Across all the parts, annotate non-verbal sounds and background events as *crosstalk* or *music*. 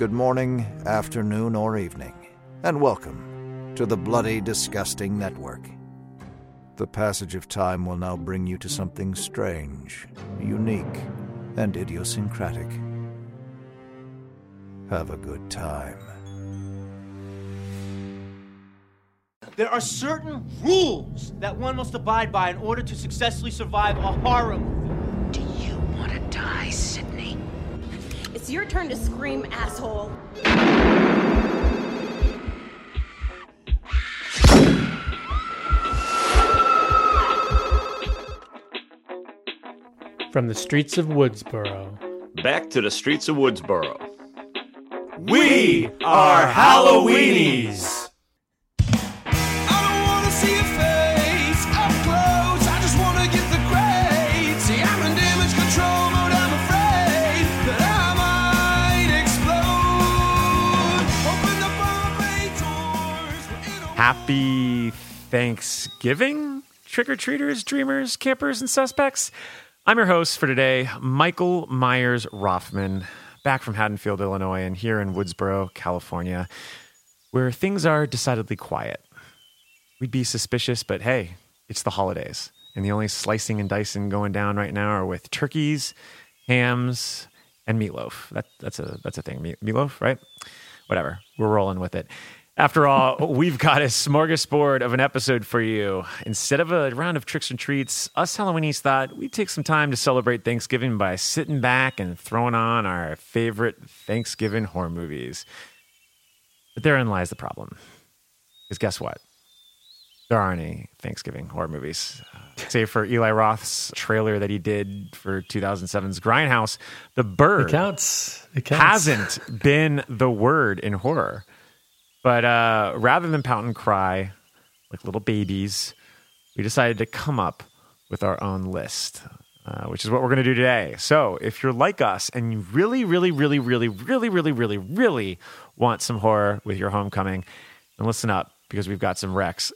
good morning, afternoon, or evening, and welcome to the Bloody Disgusting Network. The passage of time will now bring you to something strange, unique, and idiosyncratic. Have a good time. There are certain rules that one must abide by in order to successfully survive a horror movie. Do you want to die, Sidney? It's your turn to scream, asshole. From the streets of Woodsboro. Back to the streets of Woodsboro. We are Halloweenies! Happy Thanksgiving, trick or treaters, dreamers, campers, and suspects. I'm your host for today, Michael Myers Roffman, back from Haddonfield, Illinois, and here in Woodsboro, California, where things are decidedly quiet. We'd be suspicious, but hey, it's the holidays, and the only slicing and dicing going down right now are with turkeys, hams, and meatloaf. That, that's a that's a thing, meat, meatloaf, right? Whatever, we're rolling with it. After all, we've got a smorgasbord of an episode for you. Instead of a round of tricks and treats, us Halloweenies thought we'd take some time to celebrate Thanksgiving by sitting back and throwing on our favorite Thanksgiving horror movies. But therein lies the problem. Because guess what? There aren't any Thanksgiving horror movies. Uh, save for Eli Roth's trailer that he did for 2007's Grindhouse, The Bird It counts. It counts. hasn't been the word in horror. But uh, rather than pout and cry like little babies, we decided to come up with our own list, uh, which is what we're going to do today. So if you're like us and you really, really, really, really, really, really, really, really want some horror with your homecoming, then listen up because we've got some Rex.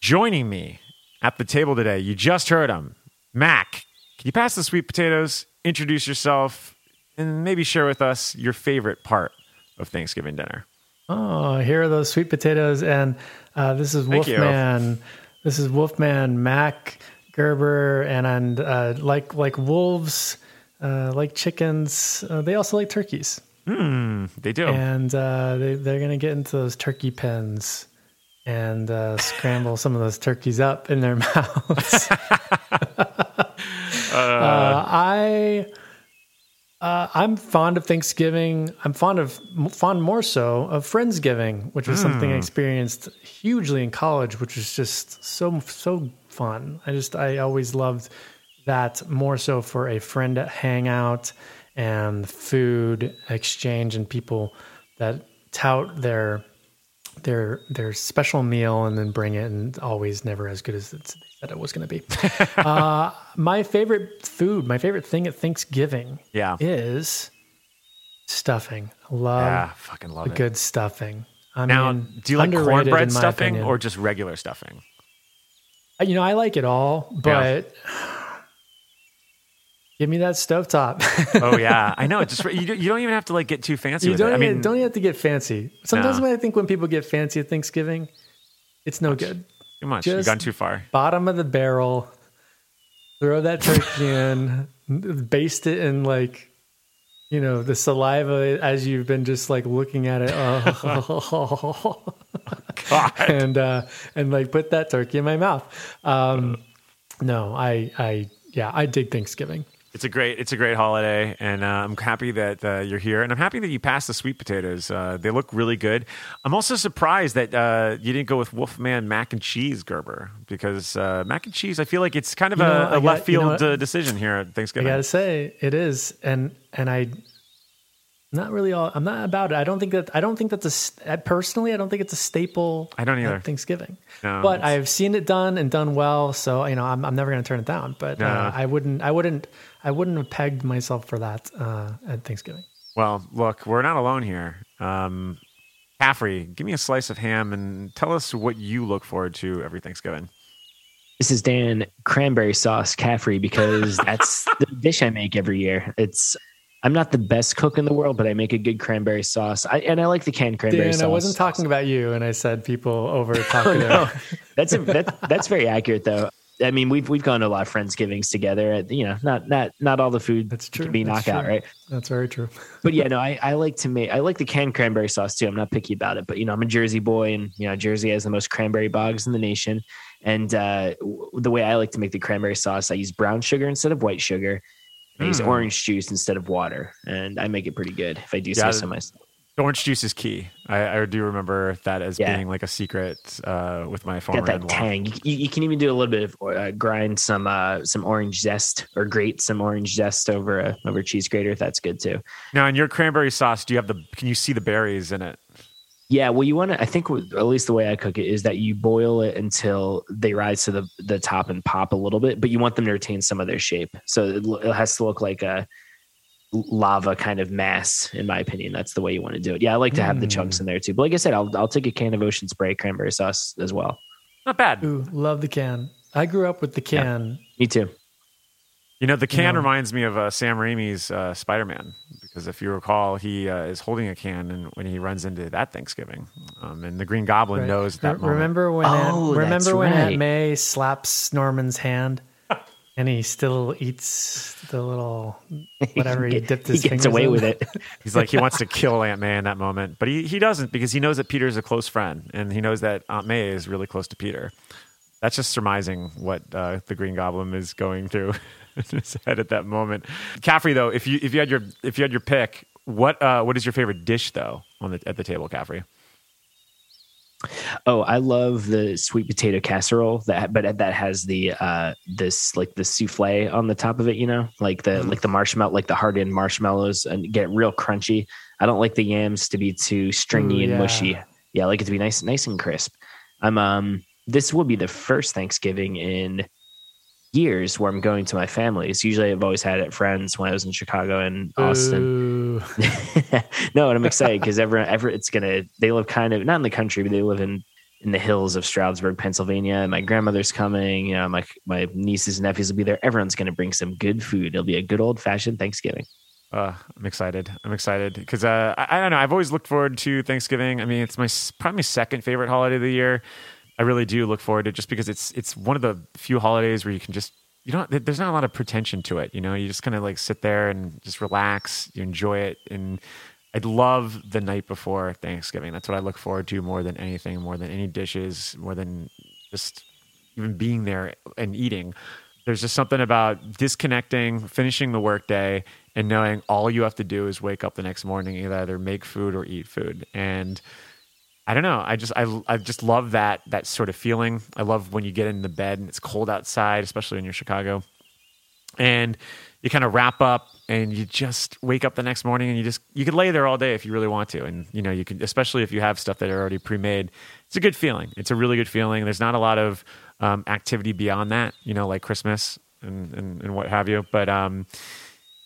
Joining me at the table today, you just heard him, Mac. Can you pass the sweet potatoes, introduce yourself, and maybe share with us your favorite part of Thanksgiving dinner? Oh, here are those sweet potatoes, and uh, this is Thank you. Wolfman. This is Wolfman Mac Gerber, and and uh, like like wolves, uh, like chickens, uh, they also like turkeys, Hmm, they do. and uh, they they're gonna get into those turkey pens and uh, scramble some of those turkeys up in their *laughs* mouths. *laughs* uh, I. Uh, I'm fond of Thanksgiving. I'm fond of fond more so of Friendsgiving, which was something I experienced hugely in college, which was just so so fun. I just I always loved that more so for a friend hangout and food exchange and people that tout their their their special meal and then bring it and always never as good as it's, they said it was going to be. *laughs* uh, my favorite food, my favorite thing at Thanksgiving yeah. is stuffing. Love yeah, fucking love it. good stuffing. I now, mean, do you like cornbread stuffing opinion. or just regular stuffing? Uh, you know, I like it all, but *sighs* give me that stovetop. Oh yeah, *laughs* I know. It just you don't, you don't even have to like get too fancy you with don't, it. I mean, don't even have to get fancy. Sometimes No. I think when people get fancy at Thanksgiving, it's no good. Too much. You've gone too far. Bottom of the barrel, throw that turkey *laughs* in, baste it in like, you know, the saliva as you've been just like looking at it. *laughs* Oh, and uh, and like put that turkey in my mouth. Um, no, I I yeah, I dig Thanksgiving. It's a great it's a great holiday, and uh, I'm happy that uh, you're here, and I'm happy that you passed the sweet potatoes. Uh, they look really good. I'm also surprised that uh, you didn't go with Wolfman mac and cheese Gerber because uh, mac and cheese. I feel like it's kind of You know, a, I a got- left you know field uh, decision here at I Thanksgiving. gotta say it is, and and I. Not really all. I'm not about it. I don't think that. I don't think that's a. uh, Personally, I don't think it's a staple. I don't either. at Thanksgiving, No, but it's- I've seen it done and done well. So you know, I'm, I'm never going to turn it down. But No. uh, I wouldn't. I wouldn't. I wouldn't have pegged myself for that uh, at Thanksgiving. Well, look, we're not alone here. Um, Caffrey, give me a slice of ham and tell us what you look forward to every Thanksgiving. This is Dan cranberry sauce Caffrey because *laughs* that's the dish I make every year. It's I'm not the best cook in the world, but I make a good cranberry sauce. I, and I like the canned cranberry Dan, sauce. I wasn't talking about you, and I said people over *laughs* talkative. no, that's a, that, that's very accurate though. I mean, we've we've gone to a lot of friendsgivings together. You know, not not not all the food That's true. can be That's knockout, true. right? That's very true. But yeah, *laughs* no, I, I like to make I like the canned cranberry sauce too. I'm not picky about it, but you know, I'm a Jersey boy, and you know, Jersey has the most cranberry bogs in the nation. And uh, the way I like to make the cranberry sauce, I use brown sugar instead of white sugar. I use Mm. orange juice instead of water, and I make it pretty good if I do Yeah, say so myself. Orange juice is key. I, I do remember that as Yeah. being like a secret uh, with my former Got that in-law. tang. You, you, you can even do a little bit of uh, grind some uh, some orange zest or grate some orange zest over a over cheese grater. That's good too. Now, in your cranberry sauce, do you have the? Can you see the berries in it? Yeah, well, you want to. I think at least the way I cook it is that you boil it until they rise to the the top and pop a little bit, but you want them to retain some of their shape. So it, it has to look like a lava kind of mass, in my opinion. That's the way you want to do it. Yeah, I like to have the chunks in there too. But like I said, I'll I'll take a can of Ocean Spray cranberry sauce as well. Not bad. Ooh, love the can. I grew up with the can. Me too. You know, the can Yeah. reminds me of uh, Sam Raimi's uh, Spider Man because if you recall, he uh, is holding a can and when he runs into that Thanksgiving, um, and the Green Goblin Right. knows that Re- moment. remember when Oh, Aunt, remember when Aunt. May slaps Norman's hand, *laughs* and he still eats the little *laughs* whatever he, Get- dipped he his gets fingers away in? with it. *laughs* He's like he wants to kill Aunt May in that moment, but he he doesn't because he knows that Peter's a close friend and he knows that Aunt May is really close to Peter. That's just surmising what uh, the Green Goblin is going through in his head at that moment. Caffrey, though, if you if you had your if you had your pick, what uh, what is your favorite dish though on the at the table, Caffrey? Oh, I love the sweet potato casserole that, but that has the uh this like the souffle on the top of it. You know, like the like the marshmallow, like the hardened marshmallows, and get real crunchy. I don't like the yams to be too stringy Ooh, and yeah. mushy. Yeah, I like it to be nice, nice and crisp. I'm um. This will be the first Thanksgiving in years where I'm going to my family's. Usually, I've always had it at friends when I was in Chicago and Austin. *laughs* No, and I'm excited because everyone, ever it's gonna. They live kind of not in the country, but they live in in the hills of Stroudsburg, Pennsylvania. And my grandmother's coming. You know, my my nieces and nephews will be there. Everyone's gonna bring some good food. It'll be a good old fashioned Thanksgiving. Uh, I'm excited. I'm excited because uh, I, I don't know. I've always looked forward to Thanksgiving. I mean, it's my probably my second favorite holiday of the year. I really do look forward to it just because it's it's one of the few holidays where you can just you don't there's not a lot of pretension to it. You know, you just kind of like sit there and just relax. You enjoy it, and I love the night before Thanksgiving. That's what I look forward to more than anything, more than any dishes, more than just even being there and eating. There's just something about disconnecting, finishing the workday, and knowing all you have to do is wake up the next morning and either make food or eat food. And I don't know. I just I I just love that that sort of feeling. I love when you get in the bed and it's cold outside, especially when you're Chicago, and you kind of wrap up and you just wake up the next morning and you just you could lay there all day if you really want to, and you know you can especially if you have stuff that are already pre-made. It's a good feeling. It's a really good feeling. There's not a lot of um, activity beyond that, you know, like Christmas and and, and what have you, but um.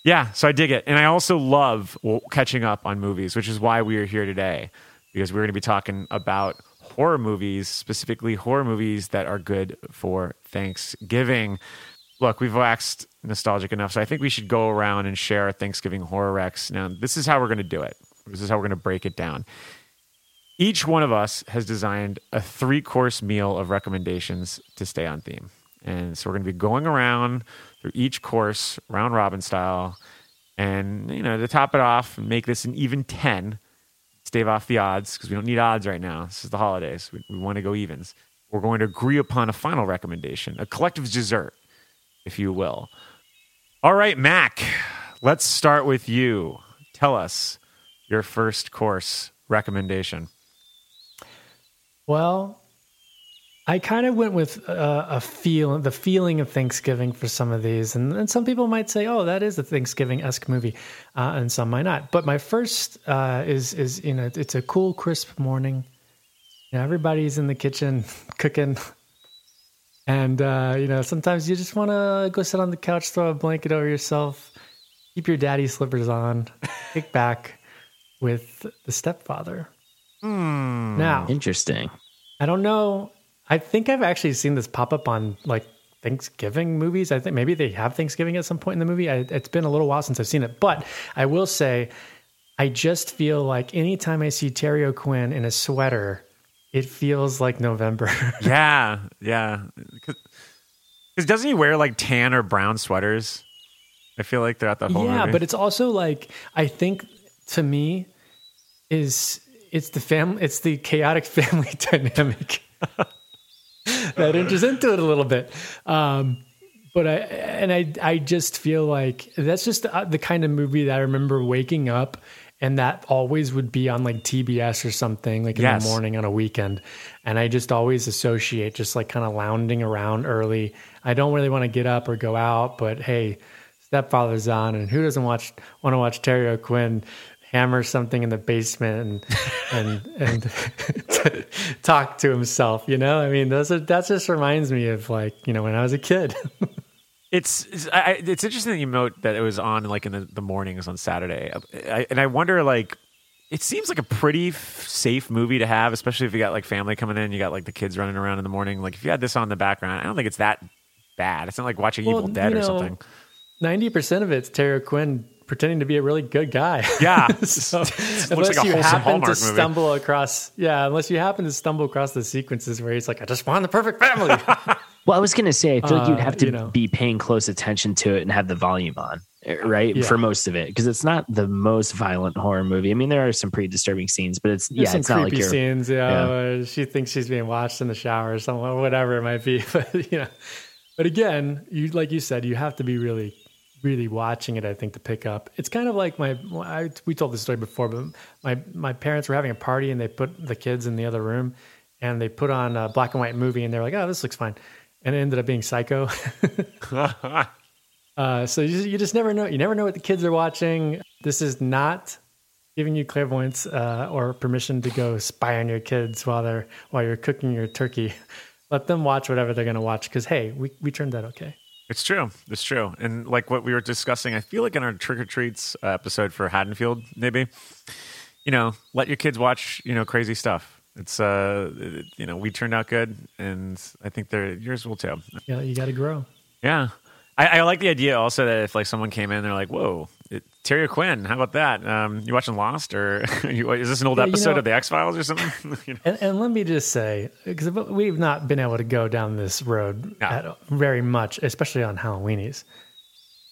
Yeah, so I dig it. And I also love catching up on movies, which is why we are here today, because we're going to be talking about horror movies, specifically horror movies that are good for Thanksgiving. Look, we've waxed nostalgic enough, so I think we should go around and share our Thanksgiving horror recs. Now, this is how we're going to do it. This is how we're going to break it down. Each one of us has designed a three course meal of recommendations to stay on theme. And so we're going to be going around through each course, round robin style. And, you know, to top it off and make this an even 10, stave off the odds because we don't need odds right now. This is the holidays. We, we want to go evens. We're going to agree upon a final recommendation, a collective dessert, if you will. All right, Mac, let's start with you. Tell us your first course recommendation. Well, I kind of went with uh, a feel, the feeling of Thanksgiving for some of these, and, and some people might say, "Oh, that is a Thanksgiving esque movie," uh, and some might not. But my first uh, is is you know it's a cool, crisp morning. You know, everybody's in the kitchen *laughs* cooking, and uh, you know sometimes you just want to go sit on the couch, throw a blanket over yourself, keep your daddy slippers on, *laughs* kick back with the stepfather. Mm, Now, Interesting. I don't know. I think I've actually seen this pop up on like Thanksgiving movies. I think maybe they have Thanksgiving at some point in the movie. I, it's been a little while since I've seen it, but I will say, I just feel like anytime I see Terry O'Quinn in a sweater, it feels like November. *laughs* yeah, yeah. Because doesn't he wear like tan or brown sweaters? I feel like throughout the whole yeah, movie. but it's also like I think to me is it's the family, it's the chaotic *laughs* family dynamic *laughs* that enters into it a little bit. Um, but I and I I just feel like that's just the, the kind of movie that I remember waking up and that always would be on like TBS or something like in Yes. the morning on a weekend and I just always associate just like kind of lounging around early. I don't really want to get up or go out, but hey, Stepfather's on and who doesn't watch want to watch Terry O'Quinn hammer something in the basement and and and *laughs* talk to himself, you know? I mean, those are, that just reminds me of like, you know, when I was a kid. *laughs* It's it's, I, it's interesting that you note that it was on like in the, the mornings on Saturday, I, and I wonder like it seems like a pretty f- safe movie to have, especially if you got like family coming in, you got like the kids running around in the morning. Like if you had this on in the background, I don't think it's that bad. It's not like watching Well, Evil Dead you or something. Ninety percent of it's Terry Quinn pretending to be a really good guy. Yeah, *laughs* so *laughs* looks unless like a you happen Hallmark to movie. stumble across, yeah, unless you happen to stumble across the sequences where he's like, "I just want the perfect family." *laughs* Well, I was going to say, I feel like you'd Uh, have to you know. be paying close attention to it and have the volume on, eh, right? Yeah. For most of it, because it's not the most violent horror movie. I mean, there are some pretty disturbing scenes, but it's There's yeah, some it's not like creepy scenes. You know, uh, she thinks she's being watched in the shower or something, or whatever it might be. But you know, but again, you like you said, you have to be really, really watching it. I think to pick up. It's kind of like my. I, we told this story before, but my my parents were having a party and they put the kids in the other room, and they put on a black and white movie, and they're like, "Oh, this looks fine," and it ended up being Psycho. *laughs* *laughs* Uh, so you just, you just never know. You never know what the kids are watching. This is not giving you clairvoyance uh, or permission to go spy on your kids while they're while you're cooking your turkey. Let them watch whatever they're going to watch because hey, we we turned that okay. It's true. It's true. And like what we were discussing, I feel like in our trick or treats uh, episode for Haddonfield, maybe, you know, let your kids watch, you know, crazy stuff. It's, uh, it- you know, we turned out good, and I think they're yours will too. Yeah, you got to grow. Yeah. I, I like the idea also that if like someone came in, they're like, "Whoa, it, Terry Quinn, how about that? Um, you watching Lost, or *laughs* you, is this an old Yeah, you episode know- of the X Files or something?" *laughs* you know? And, and let me just say, because we've not been able to go down this road No. at, very much, especially on Halloweenies.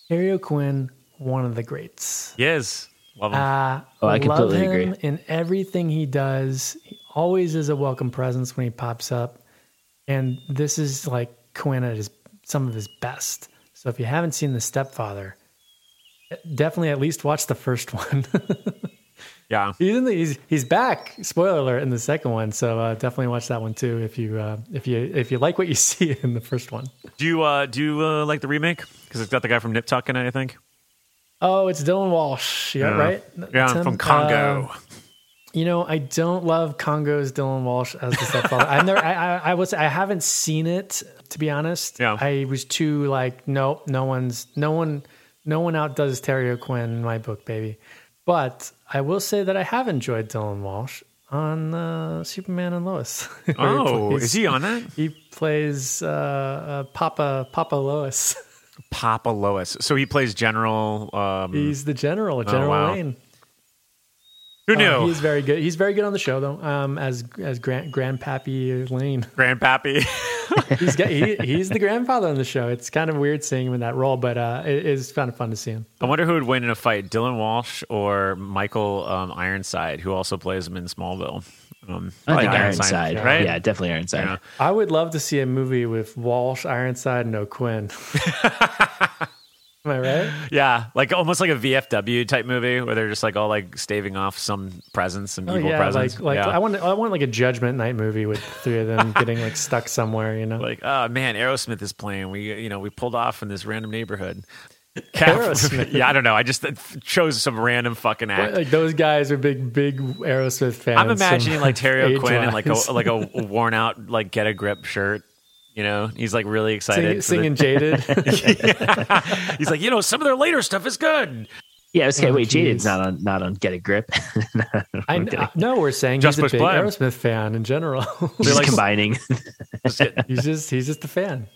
Harry Quinn, one of the greats. Yes, love him. Uh, Oh, I love completely him agree. in everything he does. He always is a welcome presence when he pops up. And this is like Quinn at his some of his best. So if you haven't seen The Stepfather, definitely at least watch the first *laughs* one. yeah, he's in the, he's he's back. Spoiler alert in the second one. So uh, definitely watch that one too if you uh, if you if you like what you *laughs* see in the first one. do you uh, do you uh, like the remake? Because it's got the guy from Nip Tuck in it, I think. Oh, it's Dylan Walsh. Yeah, right. Yeah, Tim? from Congo. You know, I don't love Congo's Dylan Walsh as the stepfather. I never, I, I, I was, I haven't seen it to be honest. Yeah. I was too like, nope, no one's, no one, no one outdoes Terry O'Quinn in my book, baby. But I will say that I have enjoyed Dylan Walsh on uh, Superman and Lois. where *laughs* he Oh, plays- is he on that? He plays uh, uh, Papa Papa Lois. *laughs* Papa Lois. So he plays General. Um, He's the general, General wow. Wayne. Who Uh, knew? he's very good. He's very good on the show, though. Um, as as Grand Grandpappy Lane, *laughs* Grandpappy. he's got, he, he's the grandfather on the show. It's kind of weird seeing him in that role, but uh, it is kind of fun to see him. I wonder who would win in a fight, Dylan Walsh or Michael um, Ironside, who also plays him in Smallville. Um, I probably think Ironside, right? Yeah, definitely Ironside. Yeah. I would love to see a movie with Walsh, Ironside, and O'Quinn. *laughs* Am I right? Yeah, like almost like a VFW type movie where they're just like all like staving off some presence, some Oh evil yeah, presence. like like yeah. I want I want like a Judgment Night movie with three of them getting like stuck somewhere. You know, like oh man, Aerosmith is playing. We you know we pulled off in this random neighborhood. Aerosmith. yeah, I don't know. I just chose some random fucking act. like those guys are big big Aerosmith fans. I'm imagining like Terry *laughs* O'Quinn in like a like a worn out like get a grip shirt. You know, he's like really excited. Singing, the- *laughs* Jaded. he's like, you know, some of their later stuff is good. Yeah, I okay. Oh, wait, Jaded's geez. not on not on Get a Grip. *laughs* I I'm no, we're saying Just he's a big play. Aerosmith fan in general. Just like- combining. *laughs* Just. He's just he's just a fan.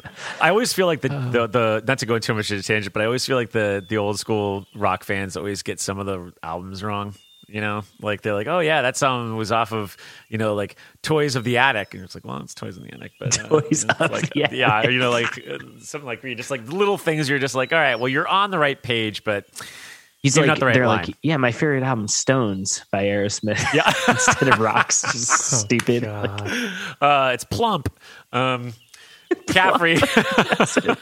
I always feel like the, Uh. the the not to go too much into a tangent, but I always feel like the the old school rock fans always get some of the albums wrong. You know, like they're like, oh yeah, that song was off of you know like Toys of the Attic, and it's like, well, it's Toys in the Attic, but uh, *laughs* Toys you know, of like, the Attic. yeah, you know, like uh, something like where you just like little things. You're just like, all right, well, you're on the right page, but He's like, not the right they're line. like, yeah, my favorite album, Stones by Aerosmith. Yeah. *laughs* instead of Rocks, just *laughs* Oh, stupid. God. uh, it's plump. Um, Caffrey.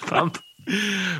Pump.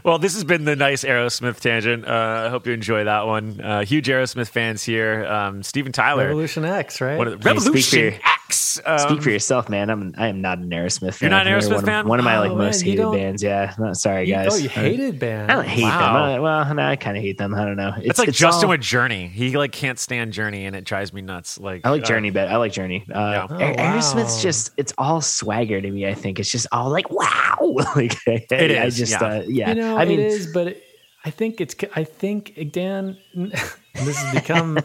Well, this has been the nice Aerosmith tangent. Uh, I hope you enjoy that one. Uh, huge Aerosmith fans here. Um, Steven Tyler. Revolution X, right? What are the- Hey, speak for Revolution your- X. Um, Speak for yourself, man. I'm I am not an Aerosmith fan. You're not an Aerosmith one of- fan? One of my Oh, like man, most you hated bands. Yeah, no, sorry You- guys. oh, you hated band. I don't hate Wow. them. I, well, no, I kind of hate them. I don't know. It's It's like it's Justin all- with Journey. He like can't stand Journey, and it drives me nuts. Like I like uh, Journey, but I like Journey. Uh, Yeah. Oh, Aerosmith's wow. just it's all swagger to me. I think it's just all like *laughs* wow. like It I is, just yeah. Uh, yeah. You know, I mean, it is, but it, I think it's. I think Dan, *laughs* this has become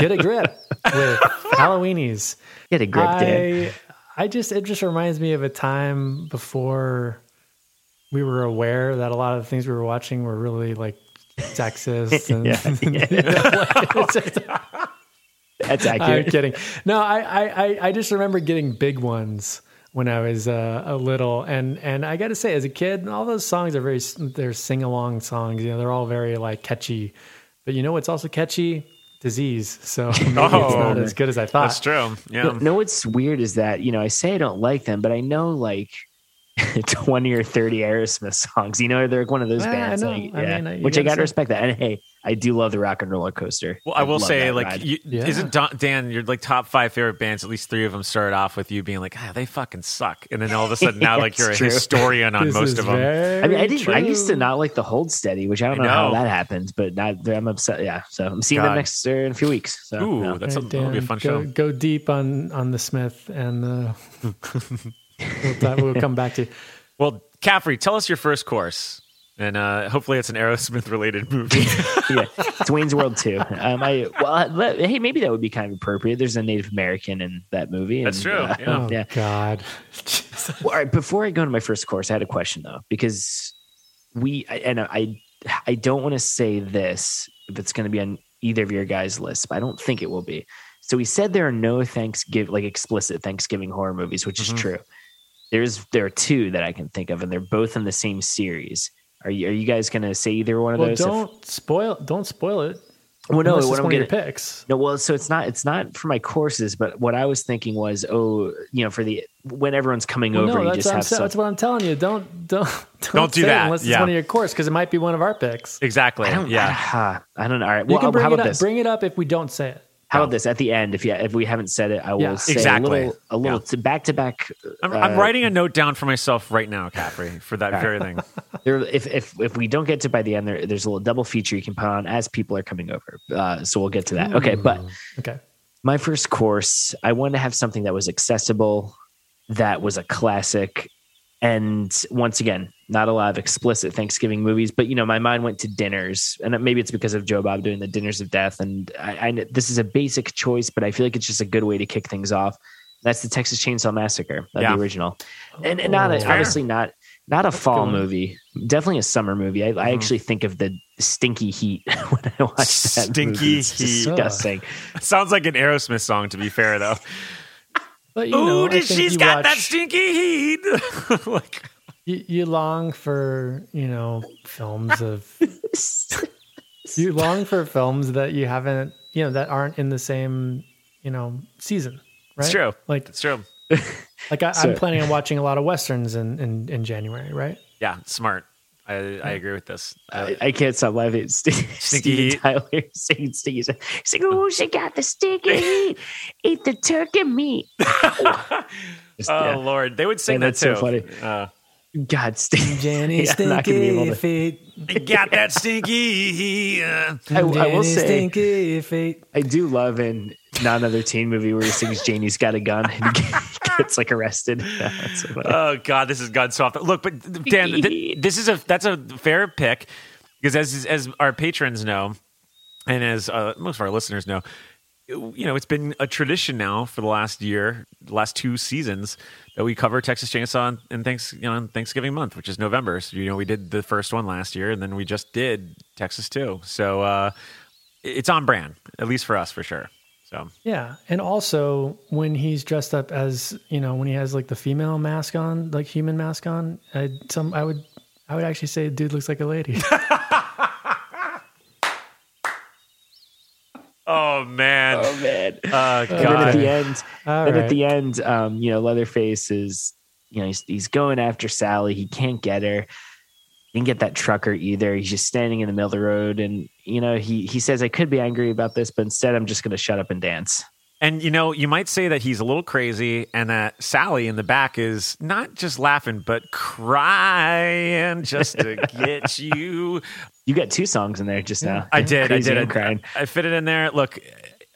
get a grip with Halloweenies. get a grip, Dan. I, I just it just reminds me of a time before we were aware that a lot of the things we were watching were really like sexist *laughs* and *laughs* Yeah, like, it's just- I'm kidding. No, I, I, I, I just remember getting big ones when I was uh, a little, and and I got to say, as a kid, all those songs are very they're sing along songs. You know, they're all very like catchy. But you know what's also catchy? Disease. So *laughs* maybe it's Oh, not as good as I thought. That's true. Yeah. No, no, what's weird is that you know I say I don't like them, but I know like *laughs* twenty or thirty Aerosmith songs. You know, they're like one of those Yeah, I bands, know. like, I yeah, mean, I- which I gotta gotta respect that. And hey, I do love the Rock and Roller Coaster. Well, I will say, like, you, Yeah. isn't Don, Dan your like top five favorite bands? At least three of them started off with you being like, ah, they fucking suck, and then all of a sudden *laughs* now, like, you're a true. historian on most of them. I mean, I didn't. I used to not like the Hold Steady, which I don't I know, how that happened, but not, I'm upset. Yeah, so I'm seeing God. them next uh, in a few weeks. So Ooh, no. that's a, Right, that'll be a fun go, show. Go deep on on the Smith, and uh, *laughs* we'll, we'll come back to you. *laughs* Well, Caffrey, tell us your first course, and uh, hopefully it's an Aerosmith related movie. *laughs* yeah, it's Wayne's World too. Um, I well, let- hey, maybe that would be kind of appropriate. There's a Native American in that movie. That's true, uh, yeah. Oh yeah. God. *laughs* Well, all right, before I go to my first course, I had a question though, because we and I I don't want to say this if it's going to be on either of your guys' lists, but I don't think it will be. So we said there are no Thanksgiving like explicit Thanksgiving horror movies, which Mhm. is true. There's there are two that I can think of, and they're both in the same series. Are you are you guys going to say either one of Well, those? If- don't spoil. Don't spoil it. well, no, what it's I'm one of your gonna picks. no, well, so it's not it's not for my courses, but what I was thinking was, oh, you know, for the when everyone's coming Well, over, no, you just what I'm, have some. that's what I'm telling you. Don't don't *laughs* don't, Don't do say it that. unless it's one of your course because it might be one of our picks. exactly. I don't. yeah. I, I don't know. All right. You Well, can bring how it up. this? Bring it up if we don't say it. How about this at the end? If yeah, if we haven't said it, I will Yeah. say Exactly. a little, a little to back to back. I'm, uh, I'm writing a note down for myself right now, Caffrey, for that very thing. *laughs* There, if if if we don't get to by the end, there, there's a little double feature you can put on as people are coming over. Uh, so we'll get to that. Okay, but Okay. my first course, I wanted to have something that was accessible, that was a classic, and once again, not a lot of explicit Thanksgiving movies. But you know, my mind went to dinners, and maybe it's because of Joe Bob doing the dinners of death. And I, I this is a basic choice, but I feel like it's just a good way to kick things off. That's the Texas Chainsaw Massacre, Yeah. the original, and, and not a, Oh. obviously not not a fall good one. movie, definitely a summer movie. I, I mm-hmm. actually think of the stinky heat *laughs* when I watch that. Stinky movie. It's heat. disgusting. *laughs* Sounds like an Aerosmith song, to be fair, though. But you know, Ooh, I did think she's you got that stinky heat. *laughs* like, You, you long for you know films *laughs* of you long for films that you haven't you know that aren't in the same you know season. Right? It's true. Like it's true. like I, So- I'm planning on watching a lot of westerns in in, in January. Right. Yeah, smart. I, I agree with this. Uh, I, I can't stop laughing. at St- *laughs* Steven heat. Tyler *laughs* singing stinky. He's like, "Oh, she got the stinky *laughs* heat. Eat the turkey meat." Just, oh yeah. Lord, they would sing And that that's so too. funny. Uh, God, Stinky. Jenny Yeah, I'm not gonna be able Stinky to- Feet. got that stinky heat. Uh, I, I will say, Stinky Feet. I do love in not another teen movie where he sings "Janie's got a gun" and he *laughs* gets like arrested. *laughs* So. Oh God, this is gone soft. Look, but Dan, th- *laughs* this is a that's a fair pick because as as our patrons know, and as uh, most of our listeners know, you know, it's been a tradition now for the last year, the last two seasons that we cover Texas Chainsaw in thanks, you know, in Thanksgiving month, which is November. So, you know, we did the first one last year and then we just did Texas too. So, uh, it's on brand, at least for us, for sure. So, Yeah, and also when he's dressed up as you know when he has like the female mask on, like human mask on, I, some I would I would actually say dude looks like a lady. *laughs* oh man, Oh man. uh, And then at the end, All then right. at the end, um, you know, Leatherface is, you know, he's, he's going after Sally. He can't get her. Didn't get that trucker either. He's just standing in the middle of the road, and you know, he he says, "I could be angry about this, but instead, I'm just going to shut up and dance." And you know, you might say that he's a little crazy, and that Sally in the back is not just laughing, but crying just to *laughs* get you. You got two songs in there just now. I did, I did, I, crying. I fit it in there. Look,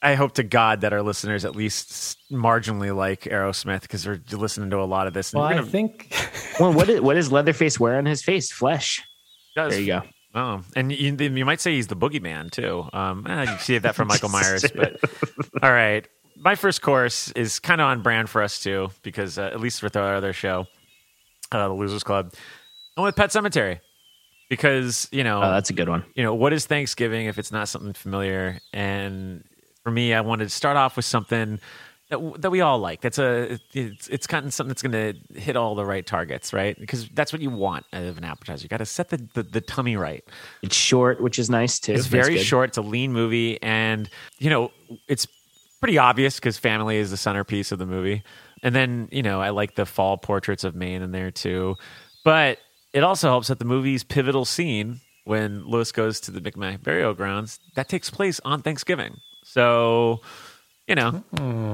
I hope to God that our listeners at least marginally like Aerosmith because they're listening to a lot of this. And well, we're I gonna- think *laughs* Well, what is, what does Leatherface wear on his face? Flesh. does- There you go. Oh, and you, you might say he's the boogeyman too. Um, eh, you see that from *laughs* Michael Myers, but *laughs* all right. My first course is kind of on brand for us too, because uh, at least with our other show, uh, the Losers Club, and with Pet Sematary, because you know Oh, that's a good one. you know, what is Thanksgiving if it's not something familiar? And for me, I wanted to start off with something that, that we all like. That's a it's it's kind of something that's going to hit all the right targets, right? Because that's what you want out of an appetizer. You got to set the, the the tummy right. It's short, which is nice too. It's very short. It's a lean movie, and you know it's pretty obvious because family is the centerpiece of the movie. And then you know I like the fall portraits of Maine in there too, but it also helps that the movie's pivotal scene when Louis goes to the Micmac burial grounds that takes place on Thanksgiving. So you know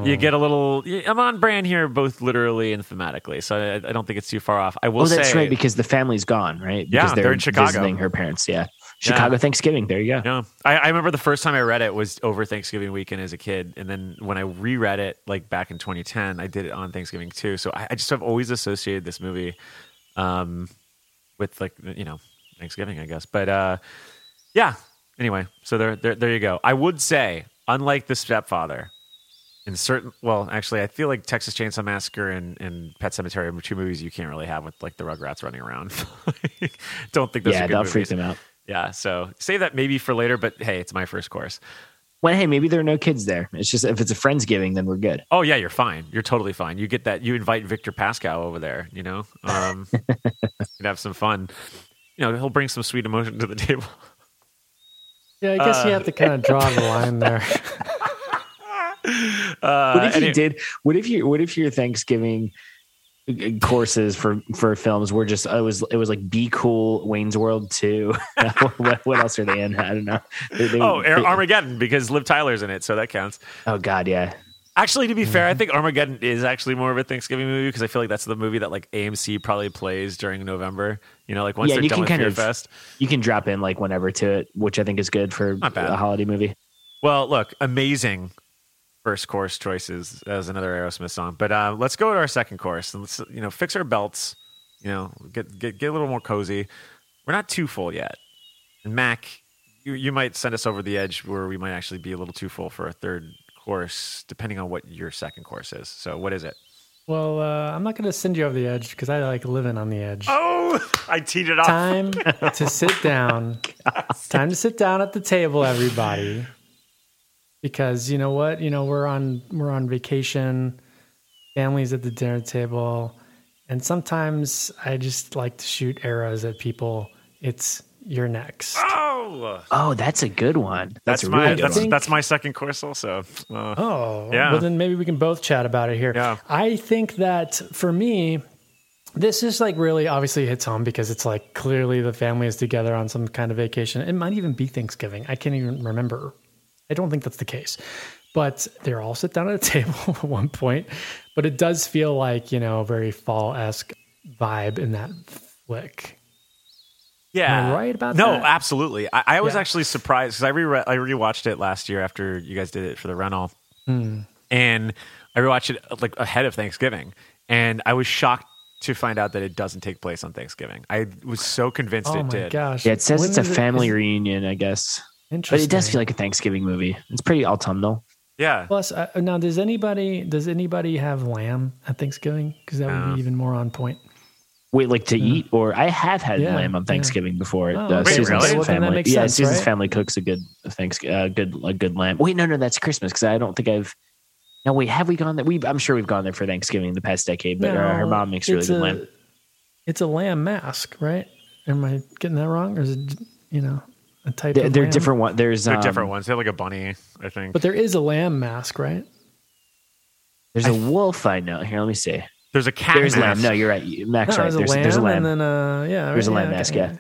you get a little. I'm on brand here, both literally and thematically. So I, I don't think it's too far off. I will Oh, that's say, right because the family's gone, right? Yeah, because they're in Chicago. visiting her parents. Yeah, Chicago Thanksgiving. There you go. No, I, I remember the first time I read it was over Thanksgiving weekend as a kid, and then when I reread it, like back in 2010, I did it on Thanksgiving too. So I, I just have always associated this movie um, with like you know Thanksgiving, I guess. But uh, yeah. Anyway, so there, there, there you go. I would say, unlike the stepfather, in certain, well, actually, I feel like Texas Chainsaw Massacre and, and Pet Sematary are two movies you can't really have with like the Rugrats running around. *laughs* Don't think those yeah, are good freak movies. them out. Yeah, so save that maybe for later, but hey, it's my first course. Well, hey, maybe there are no kids there. It's just if it's a friendsgiving, then we're good. Oh yeah, you're fine. You're totally fine. You get that. You invite Victor Pascow over there. You know, um, *laughs* you'd have some fun. You know, he'll bring some sweet emotion to the *laughs* table. Yeah, I guess Uh, you have to kind of draw the line there. *laughs* Uh, what if you any- did? What if you? What if your Thanksgiving uh, courses for for films were just? It was it was like Be Cool, Wayne's World two. *laughs* what, what else are they in? I don't know. They- they- Oh, they- Armageddon because Liv Tyler's in it, so that counts. oh God, yeah. Actually, to be fair, I think Armageddon is actually more of a Thanksgiving movie because I feel like that's the movie that like AMC probably plays during November. You know, like once Yeah, they're you done can with kind Fear of- Fest. You can drop in like whenever to it, which I think is good for a holiday movie. Well, look, amazing first course choices as another Aerosmith song. But uh, let's go to our second course and let's you know fix our belts. You know, get get get a little more cozy. We're not too full yet. And Mac, you you might send us over the edge where we might actually be a little too full for a third course, depending on what your second course is. So, what is it? Well, uh, I'm not going to send you over the edge because I like living on the edge. Oh, *laughs* I teed it up. Time *laughs* to sit down. Time to sit down at the table, everybody. Because you know what? You know we're on we're on vacation. Families at the dinner table, and sometimes I just like to shoot arrows at people. It's you're next. Oh, Oh, that's a good one. that's That's, a my good that's, one. that's my second course also. Uh, Oh, Yeah. Well, then maybe we can both chat about it here. Yeah. I think that for me, this is like really obviously hits home because it's like clearly the family is together on some kind of vacation. It might even be Thanksgiving. I can't even remember. I don't think that's the case. But they're all sit down at a *laughs* table at one point. But it does feel like, you know, very fall esque vibe in that flick. Yeah, Am I right about no, that? absolutely. I, I was Yeah. actually surprised because I re I rewatched it last year after you guys did it for the rental, Hmm. and I rewatched it like ahead of Thanksgiving, and I was shocked to find out that it doesn't take place on Thanksgiving. I was so convinced Oh it my did. gosh. yeah, it says When it's a is it- family is- reunion, I guess. Interesting. But it does feel like a Thanksgiving movie. It's pretty autumnal. Yeah. Plus, uh, now does anybody does anybody have lamb at Thanksgiving? Because that would No. be even more on point. Wait, like to eat, or I have had Yeah, lamb on yeah. Thanksgiving before. Oh, uh, okay. Susan's really? Well, family, makes yeah, sense, Susan's right? family cooks a good thanks, uh, good, a good lamb. Wait, no, no, that's Christmas because I don't think I've. No, wait, have we gone there? We, I'm sure we've gone there for Thanksgiving in the past decade, but uh, her No, mom makes really good a, lamb. It's a lamb mask, right? Am I getting that wrong, or is it you know a type? They're, of they're lamb? different one. There's They're um, different ones. They're like a bunny, I think. But there is a lamb mask, right? There's a wolf. I know. Here, let me see. There's a cat. There's a lamb. No, you're right. Max, No, right. there's a There's, lamb, there's a lamb. and then uh, yeah, There's a right, lamb okay, mask, okay. yeah.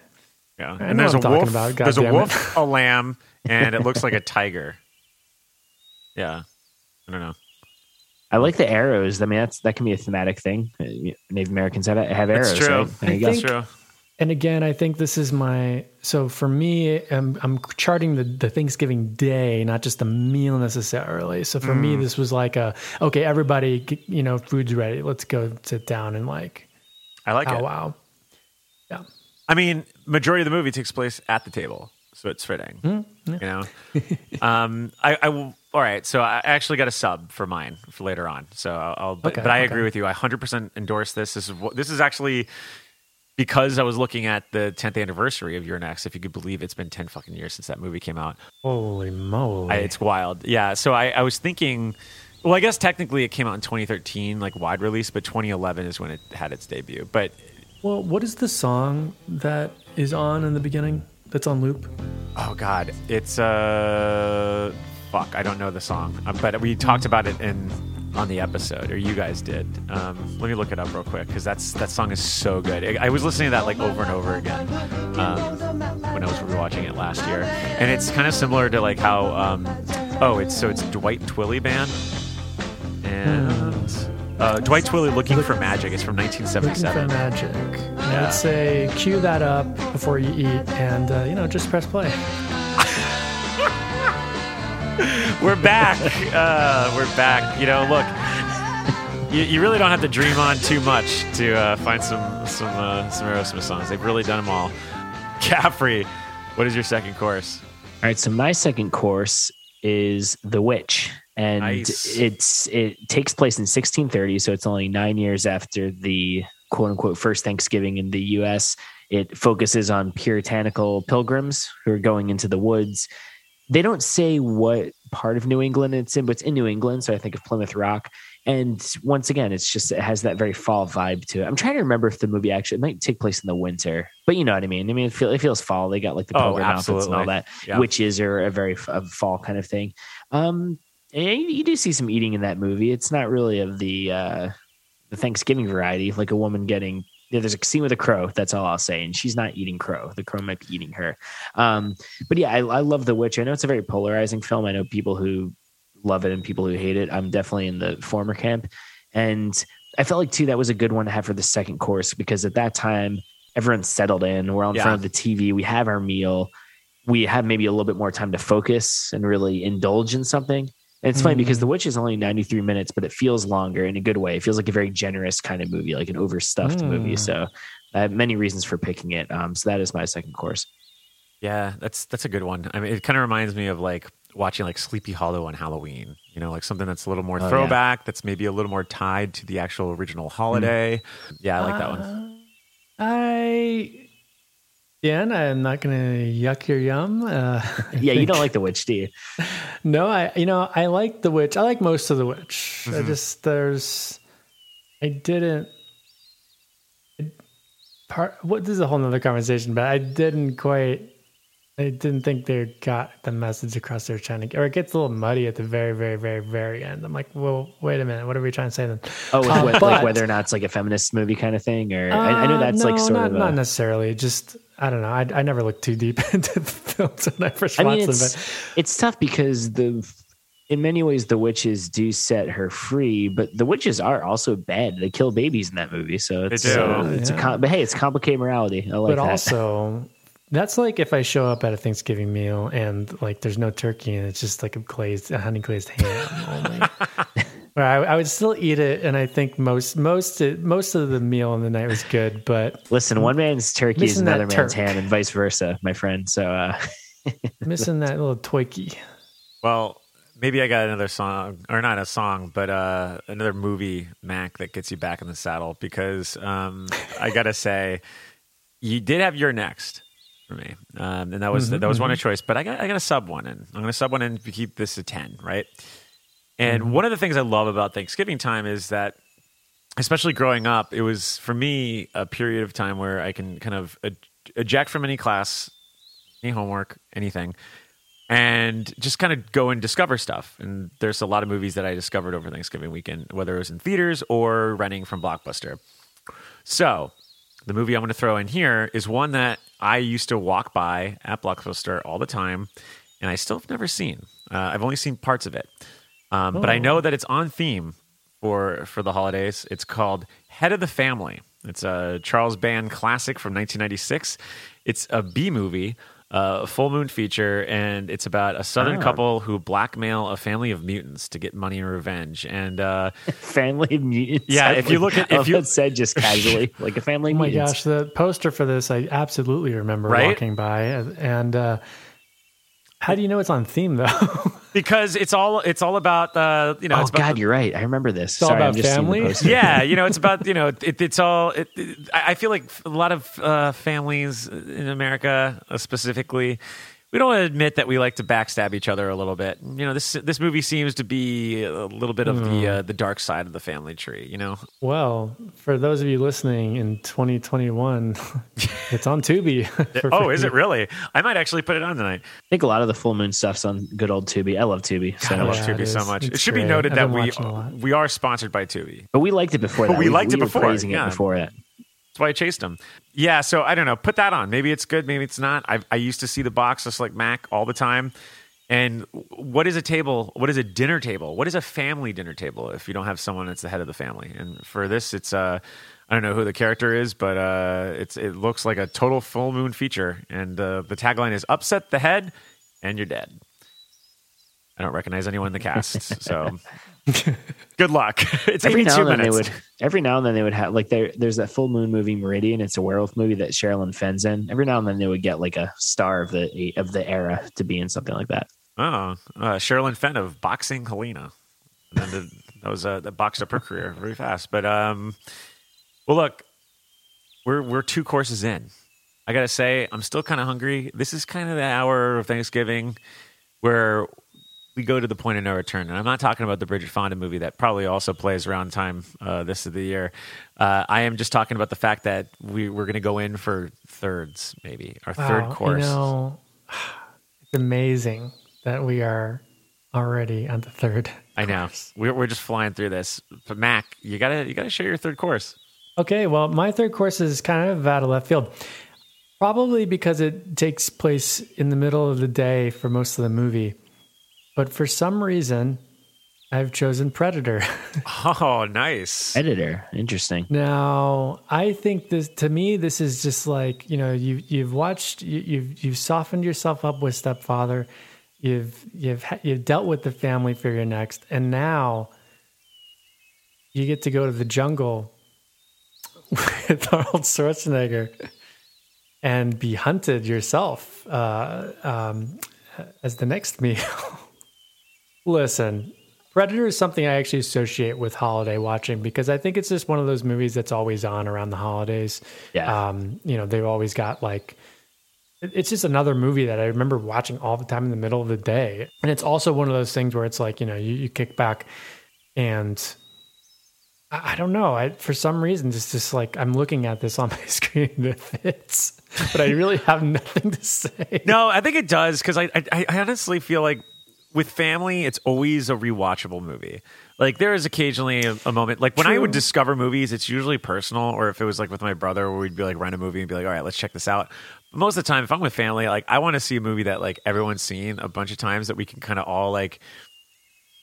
Yeah. I And know there's what a I'm talking wolf. There's a wolf, a lamb, and it looks like a tiger. *laughs* Yeah. I don't know. I like the arrows. I mean, that's that can be a thematic thing. Native Americans have have arrows. That's true. Right? There I you go. think- True. And again, I think this is my so for me, I'm, I'm charting the, the Thanksgiving day, not just the meal necessarily. So for Mm. me, this was like a okay, everybody, you know, food's ready. Let's go sit down and like, I like oh it. wow, yeah, I mean, majority of the movie takes place at the table, so it's fitting. Hmm, You know, *laughs* um, I, I will. All right, so I actually got a sub for mine for later on. So I'll, I'll but, Okay, but I okay. agree with you. I hundred percent endorse this. This is this is actually because I was looking at the 10th anniversary of You're Next. If you could believe, it's been 10 fucking years since that movie came out. holy moly, I, it's wild. Yeah. So I, I was thinking. Well, I guess technically it came out in 2013, like wide release, but 2011 is when it had its debut. But well, what is the song that is on in the beginning? That's on loop. Oh God, it's uh, fuck, I don't know the song, uh, but we talked about it in on the episode, or you guys did. Um, let me look it up real quick because that's that song is so good. I, I was listening to that like over and over again um, when I was rewatching it last year, and it's kind of similar to like how um, oh, it's so it's Dwight Twilley band and. Uh, Dwight Twilley, "Looking for Magic," is from 1977. Looking for 1977. magic. Yeah. I'd say cue that up before you eat, and uh, you know, just press play. *laughs* We're back. Uh, we're back. You know, look, you, you really don't have to dream on too much to uh, find some some uh, some Aerosmith songs. They've really done them all. *laughs* Caffrey, what is your second course? All right, so my second course is The Witch, and Nice. it's it takes place in 1630, so it's only nine years after the quote unquote first Thanksgiving in the U.S. It focuses on puritanical pilgrims who are going into the woods. They don't say what part of New England it's in, but it's in New England, so I think of Plymouth Rock. And once again, it's just it has that very fall vibe to it. I'm trying to remember if the movie actually it might take place in the winter, but you know what I mean. I mean, it, feel, it feels fall. They got like the Oh, pilgrim outfits and all that Yeah. witches are a very a fall kind of thing. Um, and you, you do see some eating in that movie. It's not really of the uh, the Thanksgiving variety, like a woman getting. Yeah, there's a scene with a crow. That's all I'll say, and she's not eating crow. The crow might be eating her. Um, but yeah, I, I love The Witch. I know it's a very polarizing film. I know people who love it and people who hate it. I'm definitely in the former camp, and I felt like too that was a good one to have for the second course because at that time everyone's settled in. We're on Yeah. front of the TV. We have our meal. We have maybe a little bit more time to focus and really indulge in something. And it's funny because The Witch is only 93 minutes, but it feels longer in a good way. It feels like a very generous kind of movie, like an overstuffed movie. Mm. So I have many reasons for picking it. Um, so that is my second course. Yeah, that's that's a good one. I mean, it kind of reminds me of like watching like Sleepy Hollow on Halloween. You know, like something that's a little more Oh, yeah. throwback, that's maybe a little more tied to the actual original holiday. Yeah, I like that one. Uh, I. Yeah, I'm not gonna yuck your yum. Uh, *laughs* Yeah, you don't like The Witch, do you? No, I you know I like the witch. I like most of the witch. I Mhm. just there's I didn't part. What this is a whole nother conversation, but I didn't quite. I didn't think they got the message across. They're trying to, or it gets a little muddy at the very, very, very, very end. I'm like, well, wait a minute. What are we trying to say then? Oh, with, Uh, with, like whether or not it's like a feminist movie kind of thing, or I, I know Uh, that's like sort not, of. A, not necessarily. Just I don't know. I, I never looked too deep *laughs* into the films when I first I watched mean, them. it's But it's tough because the in many ways the witches do set her free, but the witches are also bad. They kill babies in that movie, so it's do. uh, it's a Yeah. com- but hey, it's complicated morality. I like but that. also that's like if I show up at a Thanksgiving meal and like there's no turkey and it's just like a glazed, a honey glazed ham only. *laughs* Where I, I would still eat it, and I think most most most of the meal in the night was good, but Listen, one man's turkey is another man's Turk. ham, and vice versa, my friend. So uh, *laughs* missing that little twikey. Well, maybe I got another song, or not a song, but uh, another movie, Mac, that gets you back in the saddle. Because um, I gotta *laughs* say, you did have you're next for me, um, and that was Mhm, that was one mhm. of choice. But I got I got to sub one in. I'm gonna sub one in to keep this a ten, right? And Mm-hmm. one of the things I love about Thanksgiving time is that, especially growing up, it was for me a period of time where I can kind of eject from any class, any homework, anything, and just kind of go and discover stuff. And there's a lot of movies that I discovered over Thanksgiving weekend, whether it was in theaters or renting from Blockbuster. So, the movie I'm going to throw in here is one that I used to walk by at Blockbuster all the time, and I still have never seen. Uh, I've only seen parts of it, um, but I Oh. know that it's on theme for for the holidays. It's called Head of the Family. It's a Charles Band classic from 1996. It's a B movie, uh, a full moon feature, and it's about a Southern Ah. couple who blackmail a family of mutants to get money and revenge. And uh, *laughs* Family of mutants. Yeah, if you like- look at- *laughs* if you- said just casually, *laughs* like a family Oh my mutants. gosh, the poster for this I absolutely remember Right? walking by, and uh, how do you know it's on theme though? *laughs* because it's all it's all about uh, you know oh it's about God, you're right. I remember this. It's all Sorry, about I'm just family? yeah, *laughs* you know, it's about you know, it, it's all. It, it- I I feel like a lot of uh, families in America, uh, specifically, we don't admit that we like to backstab each other a little bit. You know, this this movie seems to be a little bit of the uh, the dark side of the family tree. You know, well, for those of you listening in 2021, *laughs* it's on Tubi. *laughs* for oh, free. is it really? I might actually put it on tonight. I think a lot of the full moon stuff's on good old Tubi. I love Tubi. So I love Yeah, Tubi it so is. much. It It's should be noted that we watching a lot. we are sponsored by Tubi. But we liked it before But that. we liked it were before, praising yeah. it before that. That's why I chased him. Yeah, so I don't know. Put that on. Maybe it's good. Maybe it's not. I, I used to see the box just like Mac all the time. And what is a table? What is a dinner table? What is a family dinner table if you don't have someone that's the head of the family? And for this, it's uh, I don't know who the character is, but uh, it's it looks like a total full moon feature. And uh, the tagline is "Upset the head, and you're dead." I don't recognize anyone in the cast, so *laughs* good luck. *laughs* It's Every now 82 and then minutes. they would. Every now and then they would have like there. There's that full moon movie Meridian. It's a werewolf movie that Sherilyn Fenn's in. Every now and then they would get like a star of the of the era to be in something like that. Oh, uh, Sherilyn Fenn of Boxing Helena. And then the, that was uh, that boxed up her career very fast. But um, well, look, we're we're two courses in. I gotta say, I'm still kind of hungry. This is kind of the hour of Thanksgiving where we go to the point of no return. And I'm not talking about the Bridget Fonda movie that probably also plays around time uh, this of the year. Uh, I am just talking about the fact that we we're going to go in for thirds, maybe our third course. You know, it's amazing that we are already on the third. I know we're we're just flying through this. But Mac, you gotta you gotta share your third course. Okay, well, my third course is kind of out of left field. Probably because it takes place in the middle of the day for most of the movie. But for some reason, I've chosen Predator. *laughs* Oh, nice. Editor, interesting. now, I think this to me this is just like, you know, you you've watched you, you've you've softened yourself up with Stepfather. You've you've you've dealt with the family figure next and now you get to go to the jungle *laughs* with Arnold Schwarzenegger and be hunted yourself uh, um, as the next meal. *laughs* Listen, Predator is something I actually associate with holiday watching because I think it's just one of those movies that's always on around the holidays. Yeah. Um, you know, they've always got like, it's just another movie that I remember watching all the time in the middle of the day. And it's also one of those things where it's like, you know, you, you kick back and I, I don't know. I, for some reason, it's just like I'm looking at this on *laughs* my screen and it fits, but I really have nothing to say. No, I think it does because I, I I honestly feel like with family, it's always a rewatchable movie. Like there is occasionally a, a moment, like when I would discover movies, it's usually personal, or if it was like with my brother, where we'd be like rent a movie and be like, all right, let's check this out. But most of the time, if I'm with family, like I want to see a movie that like everyone's seen a bunch of times that we can kind of all like.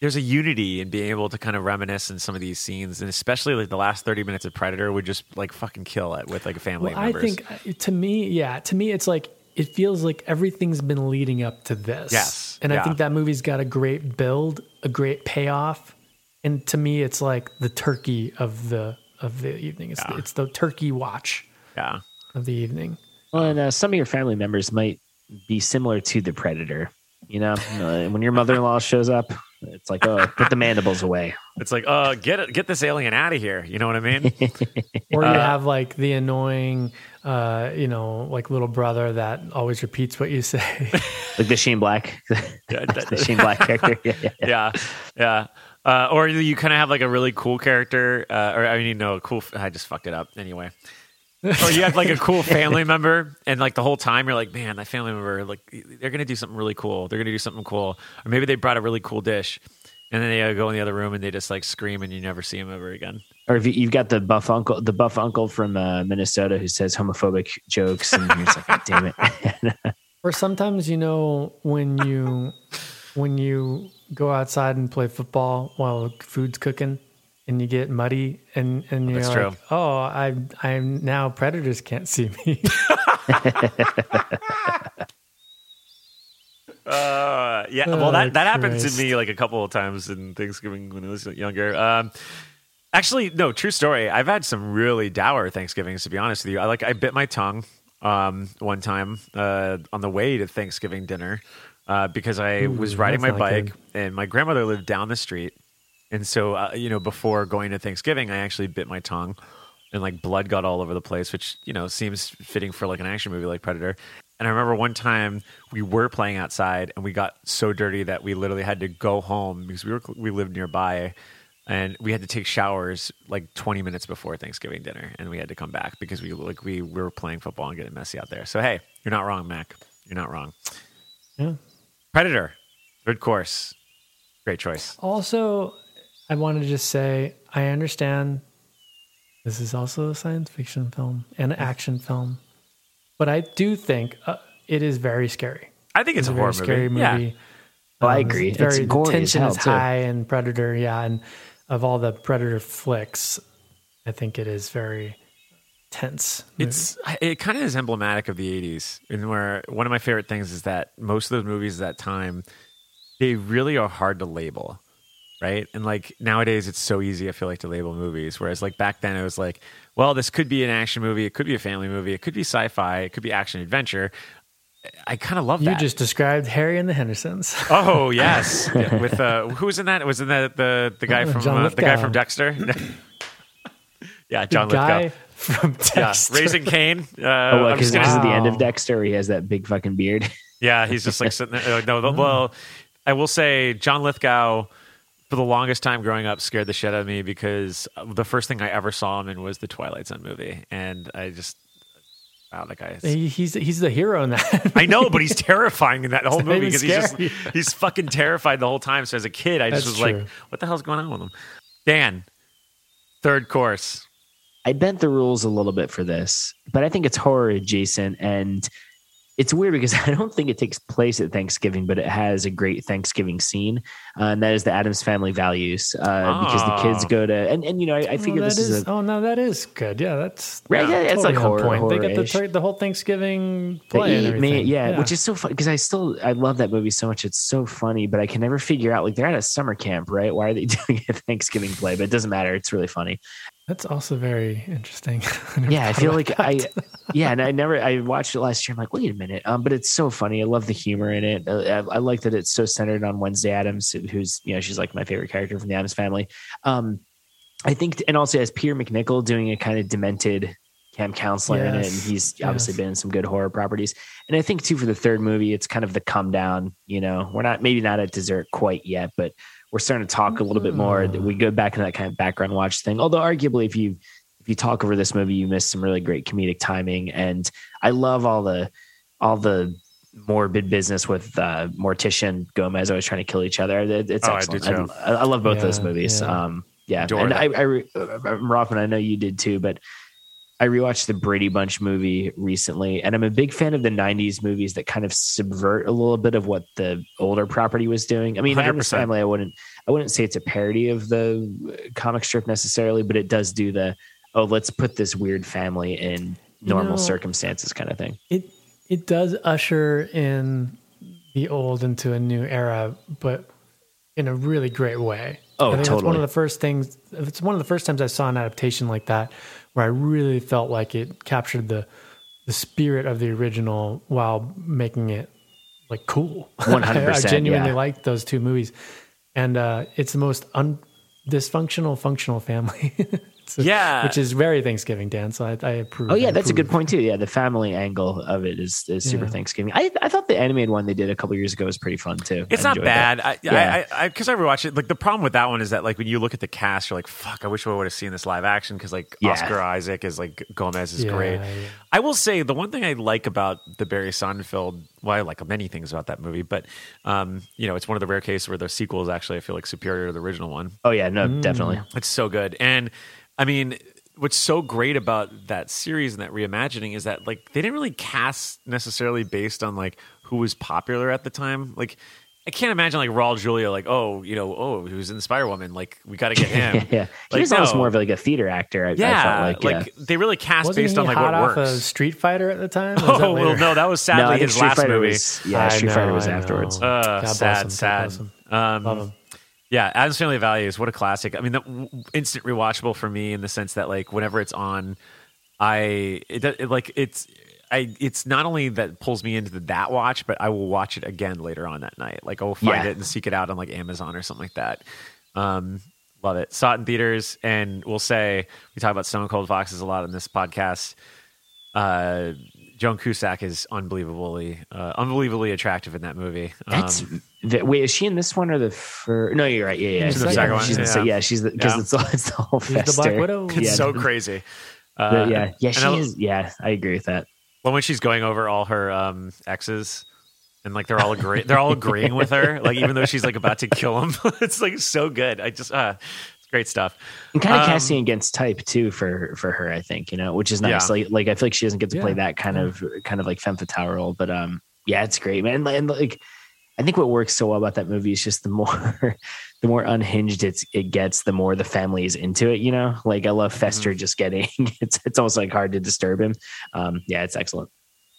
There's a unity in being able to kind of reminisce in some of these scenes, and especially like the last 30 minutes of Predator would just like fucking kill it with like a family Well, I members. think uh, to me, yeah, to me, it's like it feels like everything's been leading up to this. Yes, and yeah. I think that movie's got a great build, a great payoff, and to me, it's like the turkey of the of the evening. It's Yeah. it's the turkey watch yeah. of the evening. Well, and uh, some of your family members might be similar to the Predator. You know, Uh, *laughs* when your mother-in-law shows up, it's like, oh, put the mandibles away. *laughs* It's like, uh, get it, get this alien out of here. You know what I mean? *laughs* Or you Uh, have like the annoying, uh, you know, like little brother that always repeats what you say. *laughs* Like the Shane Black, the Shane Black character. Yeah, yeah, yeah. yeah, yeah. Uh, or you kind of have like a really cool character, uh, or I mean, you know, cool. I just fucked it up anyway. Or you have like a cool family *laughs* member, and like the whole time you're like, man, that family member, like they're gonna do something really cool. They're gonna do something cool, or maybe they brought a really cool dish, and then they uh, go in the other room and they just like scream, and you never see them ever again. Or if you, you've got the buff uncle, the buff uncle from uh, Minnesota who says homophobic jokes, and you're just like, God damn it. *laughs* or sometimes, you know, when you when you go outside and play football while food's cooking and you get muddy and and you're That's like, true. oh, I I'm now predators can't see me. *laughs* *laughs* Uh, yeah. Oh, Well, that that happened to Christ. me like a couple of times in Thanksgiving when I was younger. Um, actually, no, true story. I've had some really dour Thanksgivings. To be honest with you, I like I bit my tongue um, one time uh, on the way to Thanksgiving dinner uh, because I Ooh, was riding my bike good. and my grandmother lived down the street, and so uh, you know before going to Thanksgiving, I actually bit my tongue. And like blood got all over the place, which you know seems fitting for like an action movie like Predator. And I remember one time we were playing outside and we got so dirty that we literally had to go home because we were we lived nearby and we had to take showers like 20 minutes before Thanksgiving dinner and we had to come back because we like we, we were playing football and getting messy out there. So hey, you're not wrong, Mac. You're not wrong. yeah. Predator, third course. Great choice. Also, I want to just say I understand this is also a science fiction film and an action film, but I do think uh, it is very scary. I think it's, It's a a horror very scary movie. Yeah. movie. Oh, I Um, agree. It's It's very the gory as tension hell, is too. high in Predator, yeah, and of all the Predator flicks, I think it is very tense. movie. It's it kind of is emblematic of the '80s, and where one of my favorite things is that most of those movies at that time, they really are hard to label, right? And like nowadays, it's so easy. I feel like to label movies, whereas like back then, it was like, well, this could be an action movie, it could be a family movie, it could be sci-fi, it could be action adventure. I kind of love that. you just described Harry and the Hendersons. Oh yes, *laughs* Yeah, with uh, who was in that? Was in the the the guy Oh, from uh, the guy from Dexter? *laughs* yeah, John the guy Lithgow. from *laughs* Yeah, Dexter. Raising Cain. Uh, Oh, I'm because just this is the end of Dexter. He has that big fucking beard. Yeah, he's just like sitting there. Like, No, the- well, I will say John Lithgow for the longest time growing up scared the shit out of me because the first thing I ever saw him in was the Twilight Zone movie, and I just wow, that guy. Is, He- he's he's the hero in that. I know, but he's terrifying in that *laughs* whole movie because he's just *laughs* he's fucking terrified the whole time. So as a kid, I just That's was like, "What the hell's going on with him?" Dan, third course. I bent the rules a little bit for this, but I think it's horror adjacent and it's weird because *laughs* I don't think it takes place at Thanksgiving, but it has a great Thanksgiving scene, uh, and that is the Addams Family Values uh, because the kids Oh. go to and and you know I, I figure oh, this that is, is, a oh no, that is good. Yeah, that's Right, yeah, it's like on horror- point. They got horror-ish. the the whole Thanksgiving play and eat me- everything. yeah, which is so fun because I still I love that movie so much. It's so funny, but I can never figure out like they're at a summer camp, right? Why are they *laughs* doing a Thanksgiving play? But it doesn't matter. It's really funny. That's also very interesting. *laughs* never yeah, I feel like I, *laughs* yeah, and I never, I watched it last year. I'm like, wait a minute, um, but it's so funny. I love the humor in it. Uh, I, I like that it's so centered on Wednesday Addams, who's you know she's like my favorite character from the Addams family. Um, I think, and also as Peter MacNicol doing a kind of demented camp counselor in it, and Yes, he's obviously been in some good horror properties. And I think too for the third movie, it's kind of the come down. You know, we're not maybe not at dessert quite yet, but we're starting to talk a little bit more. Mm. We go back into that kind of background watch thing. Although arguably, if you if you talk over this movie, you miss some really great comedic timing. And I love all the all the morbid business with uh, Morticia and Gomez always trying to kill each other. It- It's Oh, I excellent. too. I, I love both those movies. yeah. Um, yeah, Adore and that. I, I, re- uh, I know you did too, but I rewatched the Brady Bunch movie recently, and I'm a big fan of the '90s movies that kind of subvert a little bit of what the older property was doing. I mean, Addams 100%. Family, I wouldn't, I wouldn't say it's a parody of the comic strip necessarily, but it does do the oh, let's put this weird family in normal know- circumstances kind of thing. it it does usher in the old into a new era, but in a really great way. Oh, I think That's one of the first things. It's one of the first times I saw an adaptation like that, where I really felt like it captured the the spirit of the original while making it like cool. 100%, *laughs* I genuinely yeah. liked those two movies, and uh, it's the most un- dysfunctional functional family. *laughs* So- *laughs* Yeah. which is very Thanksgiving, Dan. So I, I approve. Oh yeah, I that's a good point too. Yeah, the family angle of it is, is super Yeah. Thanksgiving. I I thought the animated one they did a couple years ago was pretty fun too. It's I not enjoyed that. bad. I, Yeah. I, I, because I, rewatched it. Like the problem with that one is that like when you look at the cast, you're like, "Fuck, I wish I would have seen this live action." Because like Yeah. Oscar Isaac is like Gomez is Yeah, great. yeah. I will say the one thing I like about the Barry Sonnenfeld, well, I like many things about that movie, but um, you know, it's one of the rare cases where the sequel is actually I feel like superior to the original one. Oh yeah, no, definitely. It's so good. And I mean, what's so great about that series and that reimagining is that like they didn't really cast necessarily based on like who was popular at the time. Like I can't imagine like Raul Julia like, oh, you know, oh, he was in Spider Woman, like we got to get *laughs* him. Yeah, he Like, was almost more of like a theater actor. I, I yeah, felt like, yeah. they really cast Wasn't based he on like hot what off works. of Street Fighter at the time? Or was Oh well, no, that was sadly no, his Street last Fighter movie. was yeah, I Street Fighter was I afterwards. Uh, God bless sad, him, sad. Um, Love him. Yeah, Addams Family Values. What a classic. I mean, the instant rewatchable for me in the sense that like whenever it's on, I it, it like it's I it's not only that pulls me into the, that watch, but I will watch it again later on that night. Like I will find Yeah. it and seek it out on like Amazon or something like that. Um, love it. Saw it in theaters, and we'll say we talk about Stone Cold Foxes a lot in this podcast. Uh, Joan Cusack is unbelievably, uh, unbelievably attractive in that movie. That's Um, the, wait. Is she in this one or the first? No, you're right. Yeah, yeah. She's the yeah, second one, She's yeah. se- yeah, she's the because Yeah. it's all it's the whole She's the. Black Widow. it's yeah, so the- crazy. the- Uh, yeah, yeah. and She I- is. Yeah, I agree with that. Well, when she's going over all her um, exes, and like they're all agree- they're all agreeing with her, *laughs* like even though she's like about to kill him, *laughs* it's like so good. I just, uh, it's great stuff. And kind of Um, casting against type too for for her, I think you know, which is nice. Yeah. Like like I feel like she doesn't get to play Yeah. that kind of kind of like femme fatale role, but um, yeah, it's great, man. And, and like, I think what works so well about that movie is just the more *laughs* the more unhinged it's it gets, the more the family is into it. You know, like I love Fester Mm-hmm. just getting *laughs* it's it's almost like hard to disturb him. Um, yeah, it's excellent.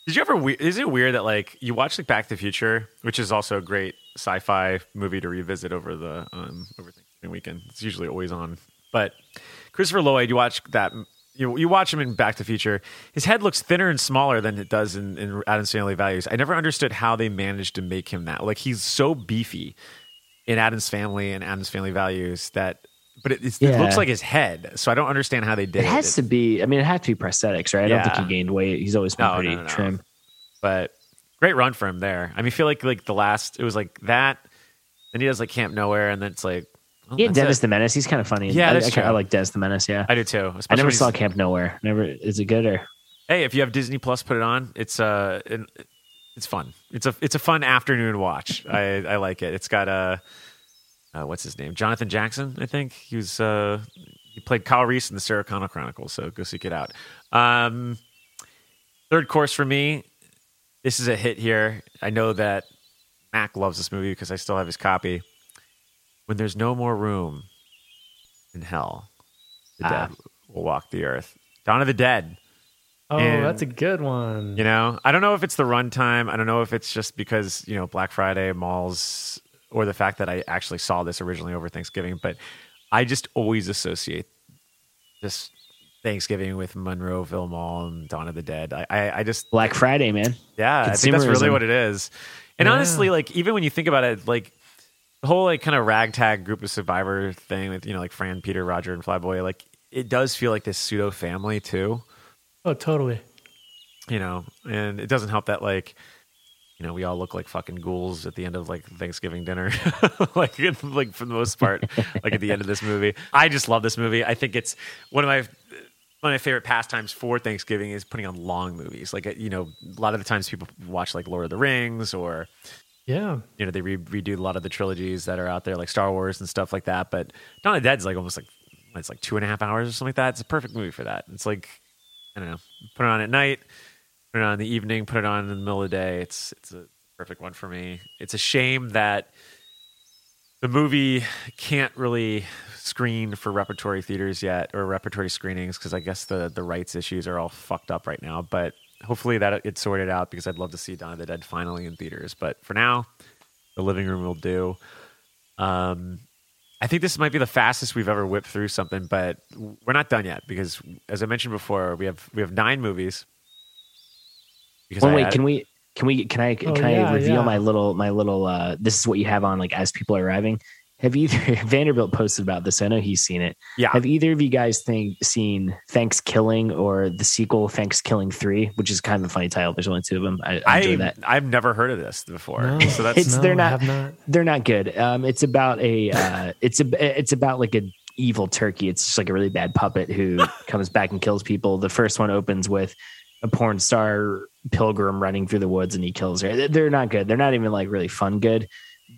Did you ever? Is it weird that like you watch like Back to the Future, which is also a great sci-fi movie to revisit over the um, over Thanksgiving weekend? It's usually always on. But Christopher Lloyd, you watch that. You, you watch him in Back to the Future. His head looks thinner and smaller than it does in, in Addams Family Values. I never understood how they managed to make him that. Like he's so beefy in Addams Family and Addams Family Values that, but it, it's, it looks like his head. So I don't understand how they did It it. has to be. I mean, it had to be prosthetics, right? I don't think he gained weight. He's always been No, pretty no, no. trim. but great run for him there. I mean, I feel like like the last it was like that. Then he does like Camp Nowhere, and then it's like well, Yeah, Dennis it. the Menace. He's kind of funny. Yeah, I, I. I like Dennis the Menace. Yeah, I do too. I never saw Camp Nowhere. Never. Is it good or? Hey, if you have Disney Plus, put it on. It's uh, it- it's fun. It's a it's a fun afternoon watch. I I like it. It's got a uh, what's his name? Jonathan Jackson, I think. He was uh he played Kyle Reese in the Sarah Connor Chronicles. So go seek it out. Um, third course for me. This is a hit here. I know that Mac loves this movie because I still have his copy. When there's no more room in hell, the Ah. dead will walk the earth. Dawn of the Dead. Oh, And- that's a good one. You know, I don't know if it's the runtime. I don't know if it's just because you know Black Friday malls or the fact that I actually saw this originally over Thanksgiving. But I just always associate this Thanksgiving with Monroeville Mall and Dawn of the Dead. I, I, I just Black Friday, man. yeah, I think that's really what it is. And Yeah. honestly, like even when you think about it, like the whole like kind of ragtag group of survivor thing with you know like Fran, Peter, Roger, and Flyboy, like it does feel like this pseudo family too Oh, totally. you know, and it doesn't help that like, you know, we all look like fucking ghouls at the end of like Thanksgiving dinner, *laughs* like *laughs* like for the most part, like at the end of this movie. I just love this movie. I think it's one of my one of my favorite pastimes for Thanksgiving is putting on long movies. Like uh, you know, a lot of the times people watch like Lord of the Rings or Yeah. you know they re- redo a lot of the trilogies that are out there, like Star Wars and stuff like that. But Dawn of the Dead's like almost like it's like two and a half hours or something like that. It's a perfect movie for that. It's like I don't know, put it on at night, put it on in the evening, put it on in the middle of the day. It's it's a perfect one for me. It's a shame that the movie can't really screen for repertory theaters yet or repertory screenings because I guess the the rights issues are all fucked up right now. But hopefully that gets sorted out because I'd love to see Dawn of the Dead finally in theaters. But for now, the living room will do. Um, I think this might be the fastest we've ever whipped through something, but we're not done yet because, as I mentioned before, we have we have nine movies. Because Well, wait, added- can we? Can we? Can I? Can Oh, I reveal yeah. my little my little? uh This is what you have on like as people are arriving. Have either *laughs* Vanderbilt posted about this? I know he's seen it. Yeah. Have either of you guys think seen ThanksKilling or the sequel ThanksKilling Three, which is kind of a funny title. There's only two of them. I, I enjoy I that. I've never heard of this before. No. So that's It's No, they're not, not. they're not good. Um, it's about a uh, it's a it's about like a evil turkey. It's just like a really bad puppet who *laughs* comes back and kills people. The first one opens with a porn star pilgrim running through the woods and he kills her. They're- They're not good. They're not even like really fun good,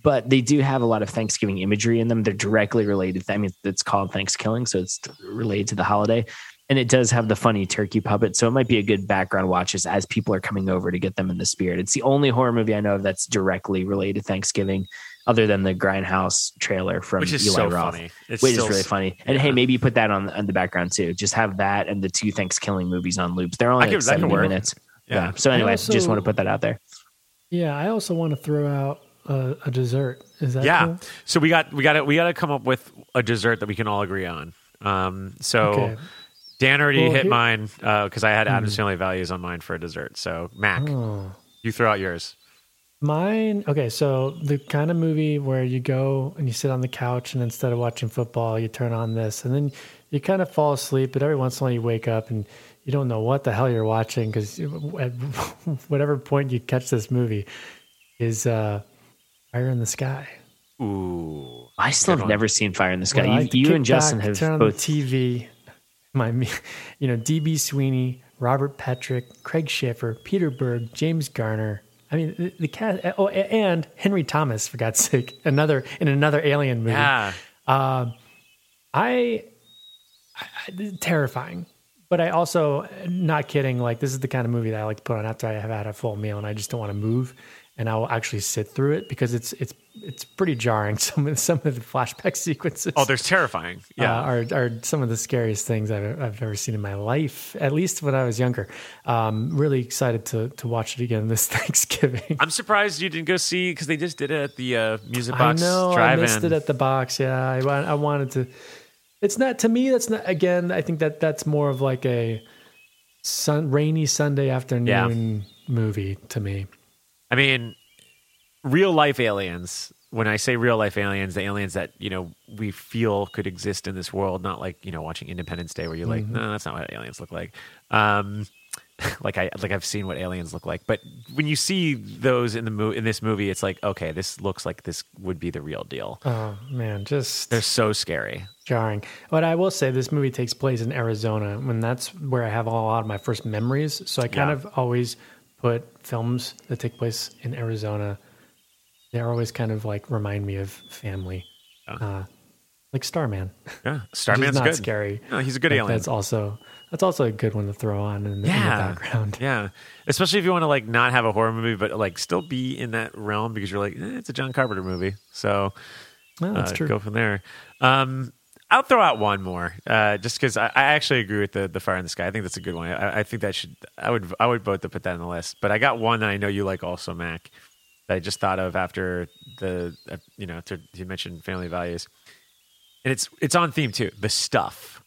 but they do have a lot of Thanksgiving imagery in them. They're directly related. I mean, it's called Thanksgiving, so it's related to the holiday. And it does have the funny turkey puppet, so it might be a good background watch as, as people are coming over to get them in the spirit. It's the only horror movie I know of that's directly related to Thanksgiving, other than the Grindhouse trailer from which is Eli so Roth, funny. It's which is really funny. And hey, maybe you put that on on the background too. Just have that and the two Thanksgiving movies on loops. They're only I like could- seventy minutes. Yeah. Yeah. So anyway, also- just want to put that out there. Yeah, I also want to throw out a, a dessert. Is that yeah. cool? So we got we got to we got to come up with a dessert that we can all agree on. Um, so Okay. Dan already Well, hit here- mine because I had Addams Family Values on mine for a dessert. So Mac, Oh. you throw out yours. Mine, okay, so the kind of movie where you go and you sit on the couch and instead of watching football, you turn on this and then you kind of fall asleep, but every once in a while you wake up and you don't know what the hell you're watching because at *laughs* whatever point you catch this movie is uh, Fire in the Sky. Ooh, I still have one. never seen Fire in the Sky. Where I you like you and Justin back, have turn on both. the TV. *laughs* My, *laughs* you know, DB Sweeney, Robert Patrick, Craig Sheffer, Peter Berg, James Garner. I mean, the, the cast. Eh, oh, and Henry Thomas, for God's *laughs* sake, another in another Alien movie. yeah. Uh, I, I, I terrifying, but I also not kidding. Like this is the kind of movie that I like to put on after I have had a full meal and I just don't want to move, and I will actually sit through it because it's it's it's pretty jarring. *laughs* Some of some of the flashback *laughs* sequences. Oh, there's terrifying. Yeah. uh, are are some of the scariest things I've, I've ever seen in my life. At least when I was younger. Um, really excited to to watch it again this *laughs* Thanksgiving. I'm surprised you didn't go see because they just did it at the uh, Music I Box know I Drive-In. missed it at the box. Yeah, I, I wanted to. It's not to me. That's not again. I think that that's more of like a sun rainy Sunday afternoon movie to me. I mean, real life aliens. When I say real life aliens, the aliens that you know we feel could exist in this world, not like you know watching Independence Day, where you're like, no, that's not what aliens look like. Um, *laughs* like I like I've seen what aliens look like, but when you see those in the mo- in this movie, it's like, okay, this looks like this would be the real deal. Oh man, just They're so scary. jarring. But I will say this movie takes place in Arizona, and that's where I have a lot of my first memories. So I kind Yeah. of always put films that take place in Arizona. They're always kind of like remind me of family, uh, like Starman. Yeah, *laughs* Starman's not good. scary. No, he's a good alien. That's also that's also a good one to throw on in, the- in the background. *laughs* Yeah, especially if you want to like not have a horror movie, but like still be in that realm because you're like, eh, it's a John Carpenter movie, so No, that's uh, true. go from there. Um, I'll throw out one more, uh, just because I, I actually agree with the the Fire in the Sky. I think that's a good one. I, I think that should I would I would vote to put that on the list. But I got one that I know you like also, Mac. That I just thought of after the uh, you know after you mentioned family values, and it's it's on theme too. The stuff.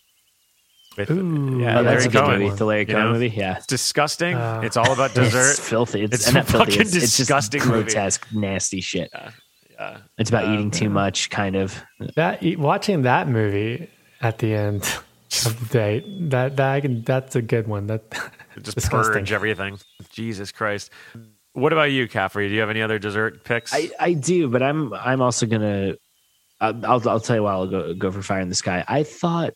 With, Ooh, yeah, Oh, that's Larry a good Cohen, movie. The Larry you Cohen know? movie. Yeah. It's disgusting. Uh, it's all about *laughs* dessert. It's filthy. It's, It's and not filthy. fucking It's, it's just disgusting movie. grotesque, nasty shit. Yeah. It's about Um, eating too much, kind of. That watching that movie at the end *laughs* of the day, that that I can, that's a good one. That *laughs* just disgusting. purge everything. Jesus Christ. What about you, Caffrey? Do you have any other dessert picks? I, I do, but I'm I'm also gonna. I'll I'll, I'll tell you why I'll go go for Fire in the Sky. I thought.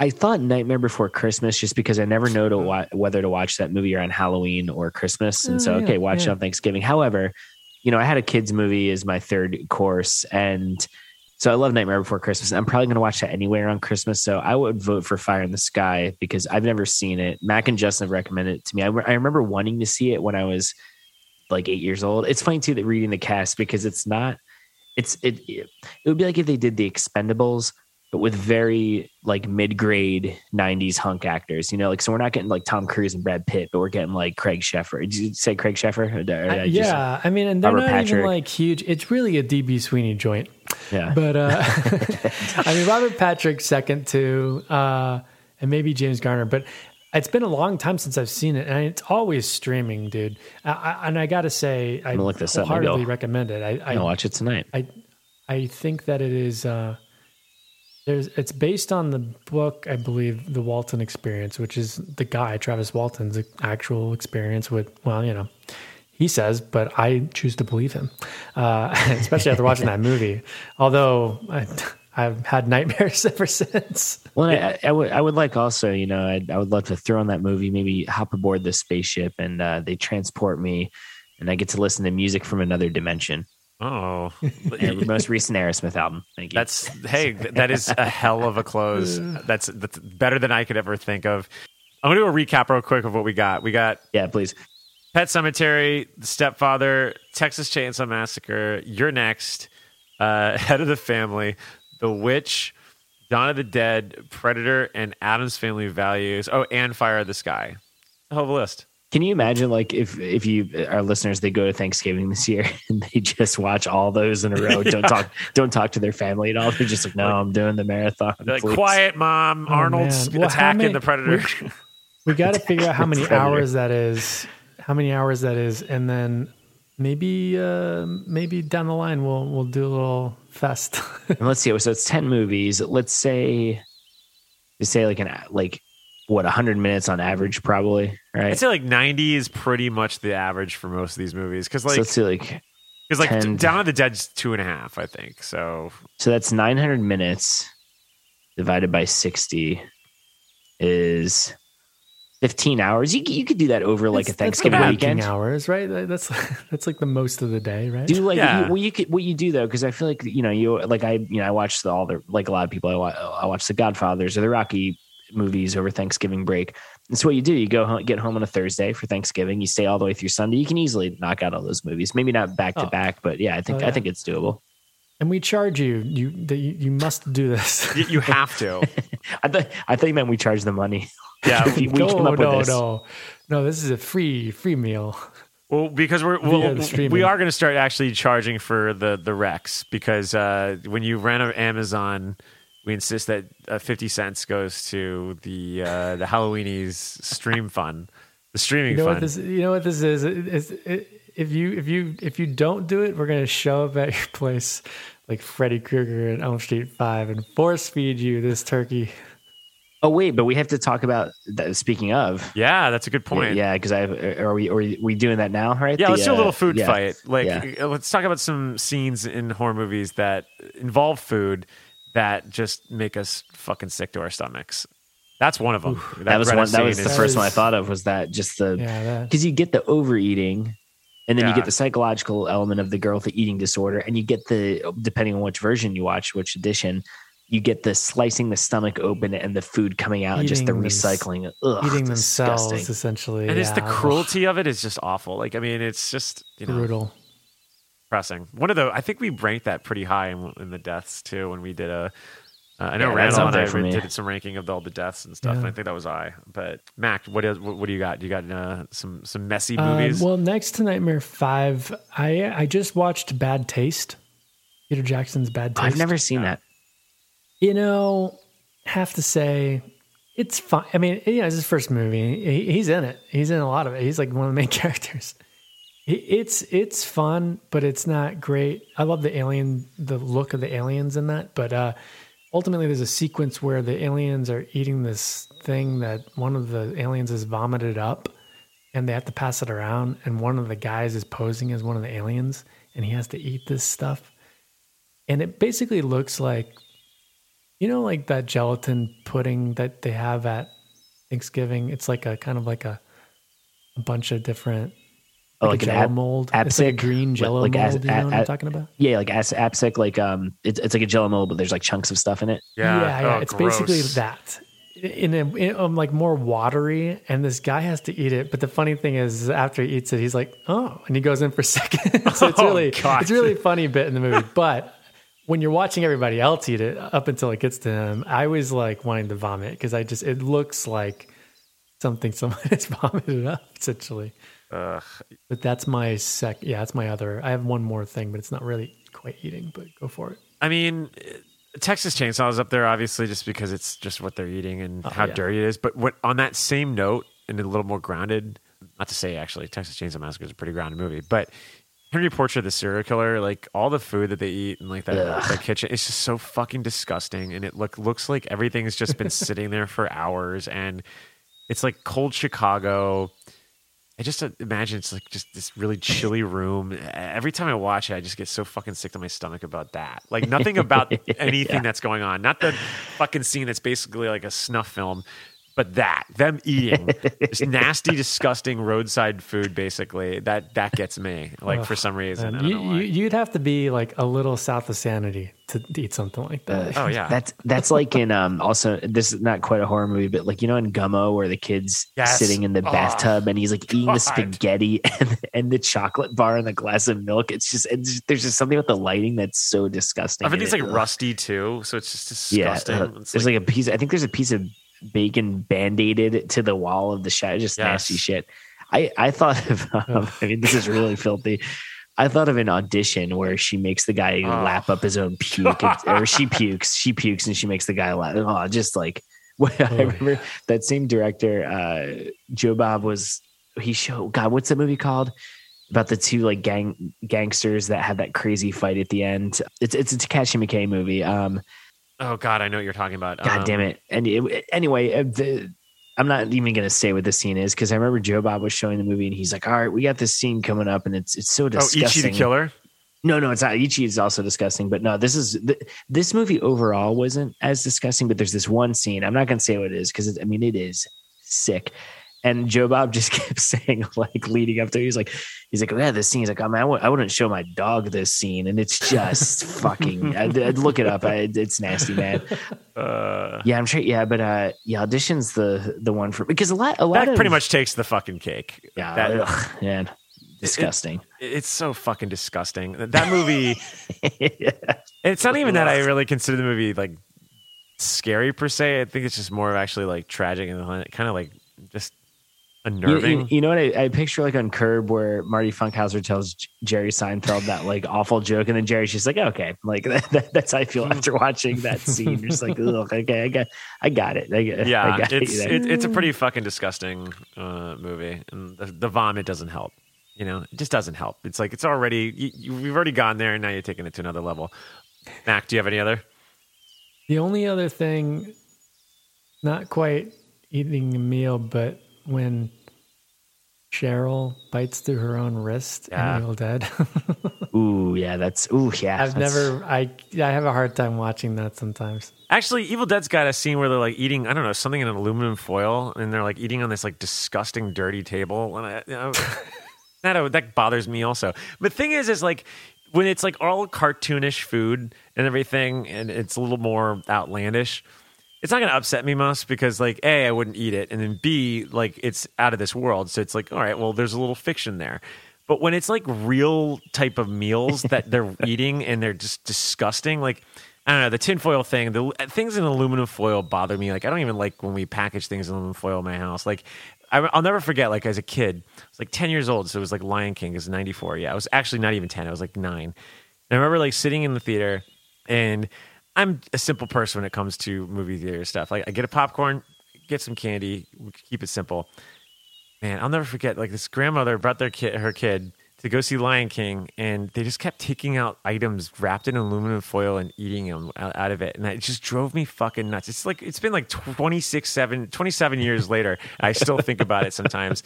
I thought Nightmare Before Christmas just because I never know to wa- whether to watch that movie around Halloween or Christmas, and Oh, so yeah, okay, watch it on Thanksgiving. However, you know, I had a kids movie as my third course, and so I love Nightmare Before Christmas. I'm probably going to watch that anyway around Christmas, so I would vote for Fire in the Sky because I've never seen it. Mac and Justin have recommended it to me. I, I remember wanting to see it when I was like eight years old. It's funny too that reading the cast because it's not. It's it. It would be like if they did the Expendables, but with very like mid grade '90s hunk actors. You know, like so we're not getting like Tom Cruise and Brad Pitt, but we're getting like Craig Sheffer. Did you say Craig Sheffer? I I- just- yeah, I mean, and they're Robert not even like huge. It's really a DB Sweeney joint. yeah. But uh, *laughs* *laughs* I mean, Robert Patrick second to uh, and maybe James Garner. But It's been a long time since I've seen it, and it's always streaming, dude. I, I, and I got to say, I look this up, wholeheartedly I'll- recommend it. I, I watch it tonight. I I think that it is uh there's it's based on the book, I believe, The Walton Experience, which is the guy, Travis Walton's actual experience with well, you know, he says, but I choose to believe him. Uh, *laughs* especially after watching that movie. Although I I've had nightmares *laughs* ever since. Well, I, I would I would like also, you know, I'd, I would love to throw on that movie, maybe hop aboard this spaceship and uh, they transport me, and I get to listen to music from another dimension. Oh, And *laughs* most recent Aerosmith album. Thank you. That's hey, that is a hell of a close. *laughs* That's that's better than I could ever think of. I'm gonna do a recap real quick of what we got. We got yeah, please. Pet Sematary, Stepfather, Texas Chainsaw Massacre. You're next. Uh, Head of the Family, The Witch, Dawn of the Dead, Predator, and Addams Family Values. Oh, and Fire of the Sky. Of a list. Can you imagine, like, if if you our listeners they go to Thanksgiving this year *laughs* and they just watch all those in a row, don't talk, don't talk to their family at all. They're just like, no, I'm doing the marathon. Like, please." quiet, mom. Oh, Arnold's man. Well, how attacking many- the Predator. We, we got to figure out how many hours that is, how many hours that is, and then maybe uh maybe down the line we'll we'll do a little fest. *laughs* And let's see. So it's ten movies. Let's say, let's say like an like what hundred minutes on average, probably. Right. I'd say like 90 is pretty much the average for most of these movies because so like let's see, like because like 10 Dawn of the Dead's two and a half, I think. So so that's nine hundred minutes divided by sixty is fifteen hours. You you could do that over like a That's- that's Thanksgiving like weekend. hours, right? That's *laughs* that's like the most of the day, right? do like Yeah. you, well you could what you do though because i feel like you know you like i you know i watched the, all the like a lot of people i, wa- I watched the godfathers or the rocky movies over thanksgiving break and so what you do you go home, get home on a thursday for thanksgiving you stay all the way through sunday you can easily knock out all those movies maybe not back to Oh. back but yeah i think Oh, i think it's doable and we charge you. You that you, you must do this. *laughs* you, you have to. *laughs* i thought i thought you meant we charge the money Yeah. *laughs* we, we no, came up no, with this no, no. This is a free free meal. Well, because we're Via well, the streaming. we are going to start actually charging for the the Rex because uh, when you rent on Amazon, we insist that uh, fifty cents goes to the uh, the Halloweenies stream fund, the streaming You know fund. what this? You know what this is? It- it's- it- if you if you if you don't do it, we're gonna show up at your *laughs* place like Freddy Krueger at Elm Street Five and force feed you this turkey. oh wait but we have to talk about that speaking of yeah, that's a good point. yeah because i are we are we doing that now right Yeah, The, let's do a uh, little food yeah. fight. Like, Yeah. uh, let's talk about some scenes in horror movies that involve food that just make us fucking sick to our stomachs. That's one of them. that was one. That was scene the is- first one I thought of. Was that just the Yeah, because you get the overeating, and then you get the psychological element of the girl with the eating disorder, and you get the depending on which version you watch, which edition, you get the slicing the stomach open and the food coming out, and just the Eating them- recycling. Ugh, eating themselves disgusting. essentially. and it's the cruelty of it is just awful. Like, I mean, it's just you know brutal. Depressing. One of the I think we ranked that pretty high in, in the deaths too when we did a. Uh, I know Yeah, Randall and I for did some ranking of all the deaths and stuff. Yeah. And I think that was I. But Mac, what is what, what do you got? You got uh, some some messy Uh, movies? well, next to Nightmare Five, I I just watched Bad Taste. Peter Jackson's Bad Taste. I've never seen that. You know, have to say, it's fine. I mean, you know, it's his first movie. He, he's in it. He's in a lot of it. He's like one of the main *laughs* characters. It- It's it's fun, but it's not great. I love the alien, the look of the aliens in that. But uh, ultimately, there's a sequence where the aliens are eating this thing that one of the aliens has vomited up, and they have to pass it around. And one of the guys is posing as one of the aliens, and he has to eat this stuff. And it basically looks like you know, like that gelatin pudding that they have at Thanksgiving. It's like a kind of like a a bunch of different like, like a an jello ap- mold. it's like a aspic? green Like- jello like as- mold. you know a- what a- I'm talking about? Yeah, like as aspic, like um, it's it's like a jello mold, but there's like chunks of stuff in it. yeah, yeah, yeah. Oh, it's basically that. In a in, um, like more watery, and this guy has to eat it. But the funny thing is, after he eats it, he's like, "Oh," and he goes in for *laughs* seconds. so it's Oh, really, God. it's really funny bit in the movie. But when you're watching everybody else eat it, up until it gets to him, I was like wanting to vomit because I just it looks like something someone *laughs* has vomited up essentially. Ugh. But that's my sec. Yeah, that's my other. I have one more thing, but it's not really quite eating. But go for it. I mean, uh, Texas Chainsaw is up there, obviously, just because it's just what they're eating and Oh, how yeah. dirty it is. But what on that same note, and a little more grounded, not to say actually, Texas Chainsaw Massacre is a pretty grounded movie, but Henry Portrait, the serial killer, like all the food that they eat in like that, that kitchen, it's just so fucking disgusting. And it look looks like everything's just been *laughs* sitting there for hours, and it's like cold Chicago. I just uh, imagine it's like just this really chilly room. Every time I watch it, I just get so fucking sick to my stomach about that. Like nothing about *laughs* anything that's going on. Not the fucking scene that's basically like a snuff film, but that them eating this *laughs* nasty, disgusting roadside food. Basically, that that gets me. Like for some reason, I And don't you, know why. you, you'd have to be like a little south of sanity to eat something like that. oh yeah, *laughs* That's that's like in um also this is not quite a horror movie, but like you know in Gummo where the kid's Yes. sitting in the Oh, bathtub and he's like eating God. the spaghetti *laughs* and and the chocolate bar and the glass of milk. It's just it's just- there's just something with the lighting that's so disgusting. everything's in like it. rusty too, so it's just Yeah, disgusting. uh, It's there's like, a piece. I think there's a piece of bacon band-aided to the wall of the shot. Just nasty shit. I I thought of. *laughs* Um, I mean, this is really filthy. I thought of an audition where she makes the guy Oh, lap up his own puke, and- or she *laughs* pukes. She pukes and she makes the guy laugh. Oh, just like *laughs* I remember that same director, uh, Joe Bob was. He showed God. What's the movie called? About the two like gang gangsters that had that crazy fight at the end. It's it's a Takashi Miike movie. Um, oh god, I know what you're talking about. God Um, damn it! And it, anyway, uh, the, I'm not even going to say what the scene is because I remember Joe Bob was showing the movie and he's like, "All right, we got this scene coming up, and it's it's so disgusting." Oh, disgusting." Ichi the killer. No, no, it's not. Ichi is also disgusting, but no, this is th- this movie overall wasn't as disgusting. But there's this one scene. I'm not going to say what it is because I mean it is sick. And Joe Bob just *laughs* kept saying, like leading up to, it, he's like, he's like, yeah, this scene. He's like, I mean, I w- I wouldn't show my dog this scene, and it's just *laughs* fucking. I'd, I'd look it up. I, it's nasty, man. Uh, Yeah, I'm sure. Yeah, but uh, yeah, auditions the the one for because a lot a lot that of pretty much takes the fucking cake. yeah, That- ugh, man, disgusting. it's so fucking disgusting. That movie. *laughs* It's not even that I really consider the movie like scary per se. I think it's just more of actually like tragic and kind of like just unnerving. you, you know what I, I picture like on Curb where Marty Funkhouser tells Jerry Seinfeld that like awful joke, and then Jerry's just like, okay, like *laughs* that, that- that's how I feel after *laughs* watching that scene. You're just like, ugh, okay, I got, I got it. I, got- I yeah, got it's you there. it, it's a pretty fucking disgusting uh, movie, and the, the vomit doesn't help. You know, it just doesn't help. It's like it's already you, you, we've already gone there, and now you're taking it to another level. Mac, do you have any other? The only other thing, not quite eating a meal, but when Cheryl bites through her own wrist Yeah. in Evil Dead. *laughs* Ooh, yeah, that's ooh, yeah. I've that's- never, I, I have a hard time watching that sometimes. Actually, Evil Dead's got a scene where they're like eating, I don't know, something in an aluminum foil, and they're like eating on this like disgusting, dirty table. And I, you know, *laughs* that that bothers me also. But the thing is, is like when it's like all cartoonish food and everything, and it's a little more outlandish. It's not going to upset me much because, like, a, I wouldn't eat it, and then b, like, it's out of this world. So it's like, all right, well, there's a little fiction there. But when it's like real type of meals that they're *laughs* eating and they're just disgusting, like I don't know, the tinfoil thing, the things in aluminum foil bother me. Like I don't even like when we package things in aluminum foil in my house. Like I, I'll never forget. Like as a kid, I was like ten years old, so it was like Lion King. It was ninety four. Yeah, I was actually not even ten. I was like nine. And I remember like sitting in the theater, and I'm a simple person when it comes to movie theater stuff. Like I get a popcorn, get some candy, keep it simple man, I'll never forget. Like this grandmother brought their kid, her kid, to go see Lion King, and they just kept taking out items wrapped in aluminum foil and eating them out, of it, and it just drove me fucking nuts. It's like it's been like 26, 7, 27 years later, I still think about it sometimes.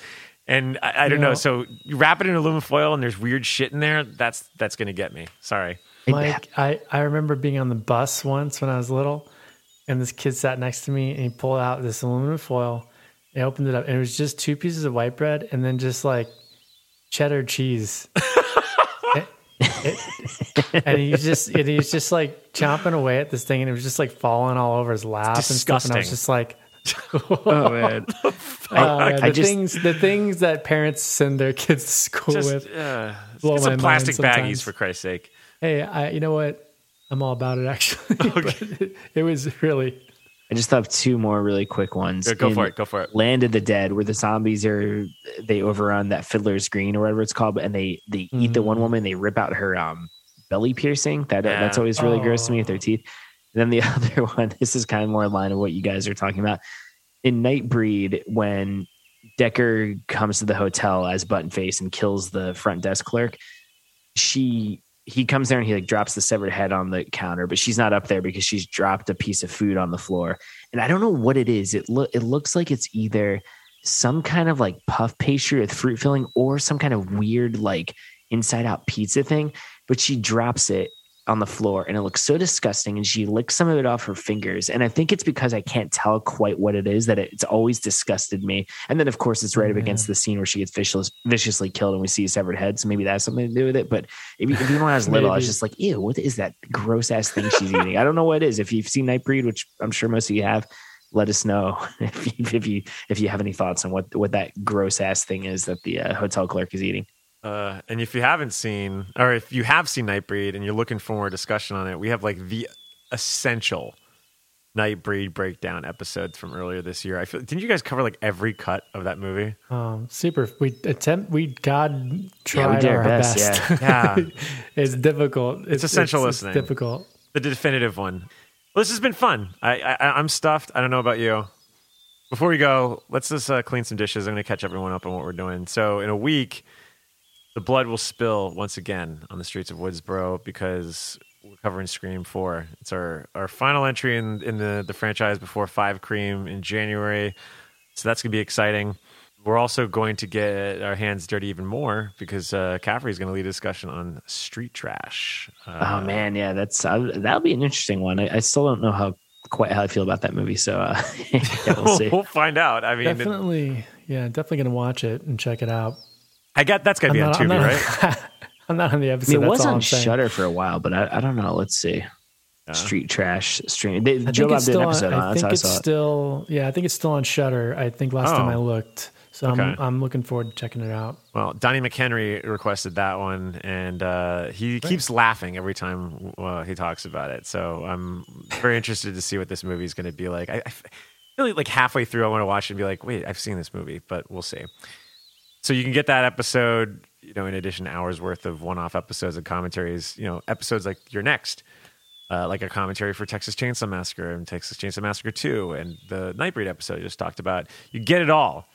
And I, I don't You know. know- So you wrap it in aluminum foil, and there's weird shit in there. That's that's gonna get me. Sorry. Mike, I, I remember being on the bus once when I was little, and this kid sat next to me, and he pulled out this aluminum foil, and opened it up, and it was just two pieces of white bread, and then just like cheddar cheese. *laughs* It- it- and he's just and he's just like chomping away at this thing, and it was just like falling all over his lap and stuff. And I was just like, *laughs* Oh man, oh, the just- things the things that parents send their kids to school Just with. uh, get some plastic baggies for Christ's sake. Hey, I, you know what? I'm all about it actually. *laughs* But it, *laughs* it was really I just have two more really quick ones. Go, go In for it. Go for it. Land of the Dead, where the zombies are they overrun that Fiddler's Green or whatever it's called, and they they eat the one woman, they rip out her um belly piercing. That Yeah. that's always really gross to me Oh. with their teeth. And then the *laughs* other one, this is kind of more in line of what you guys are talking about. In Nightbreed, when Decker comes to the hotel as Button Face and kills the front desk clerk, she he comes there and he like drops the severed head on the counter, but she's not up there because she's dropped a piece of food on the floor. And I don't know what it is. It look it looks like it's either some kind of like puff pastry with fruit filling or some kind of weird like inside out pizza thing, but she drops it on the floor and it looks so disgusting and she licks some of it off her fingers and i think it's because i can't tell quite what it is that it's always disgusted me and then of course it's right up against the scene where she gets vicious, viciously killed and we see a severed head so maybe that's something to do with it but if, you, if even when i was little i was just like ew what is that gross ass thing she's eating? I don't know what it is. If you've seen nightbreed which i'm sure most of you have let us know *laughs* if you if you if you have any thoughts on what what that gross ass thing is that the uh, hotel clerk is eating Uh, and if you haven't seen, or if you have seen Nightbreed and you're looking for more discussion on it, we have like the essential Nightbreed breakdown episodes from earlier this year. I feel didn't you guys cover like every cut of that movie? Um, super. We attempt. We God tried Yeah, we did our our best, best. yeah. *laughs* it's difficult. It's, essential it's, listening. It's difficult. The definitive one. Well, this has been fun. I, I I'm stuffed. I don't know about you. Before we go, let's just uh, clean some dishes. I'm going to catch everyone up on what we're doing. So in a week, the blood will spill once again on the streets of Woodsboro because we're covering Scream Four. It's our our final entry in in the the franchise before Five Cream in January. So that's going to be exciting. We're also going to get our hands dirty even more because uh, Caffrey's going to lead a discussion on street trash. Uh, oh man yeah that's uh, that'll be an interesting one I, I still don't know how quite how i feel about that movie so uh, *laughs* yeah, we'll *laughs* see we'll find out. I mean, it- Definitely. Yeah, definitely gonna watch it and check it out. I got that's got to be on I'm Tubi, not, right? *laughs* I'm not on the I episode. mean, it that's was all on Shudder for a while, but I, I don't know. Let's see. Street trash stream. They, I Joe think Bob it's did still an episode on. I it. Think how I it's it. still. Yeah, I think it's still on Shudder. I think last time Oh. I looked. So Okay. I'm I'm looking forward to checking it out. Well, Donnie McHenry requested that one, and uh, he keeps laughing every time uh, he talks about it. So I'm very interested to see what this movie is going to be like. I, I feel like halfway through, I want to watch it and be like, "Wait, I've seen this movie," but we'll see. So you can get that episode, you know, in addition hours worth of one-off episodes and commentaries. You know, episodes like You're Next. Uh, like a commentary for Texas Chainsaw Massacre and Texas Chainsaw Massacre 2 and the Nightbreed episode I just talked about. You get it all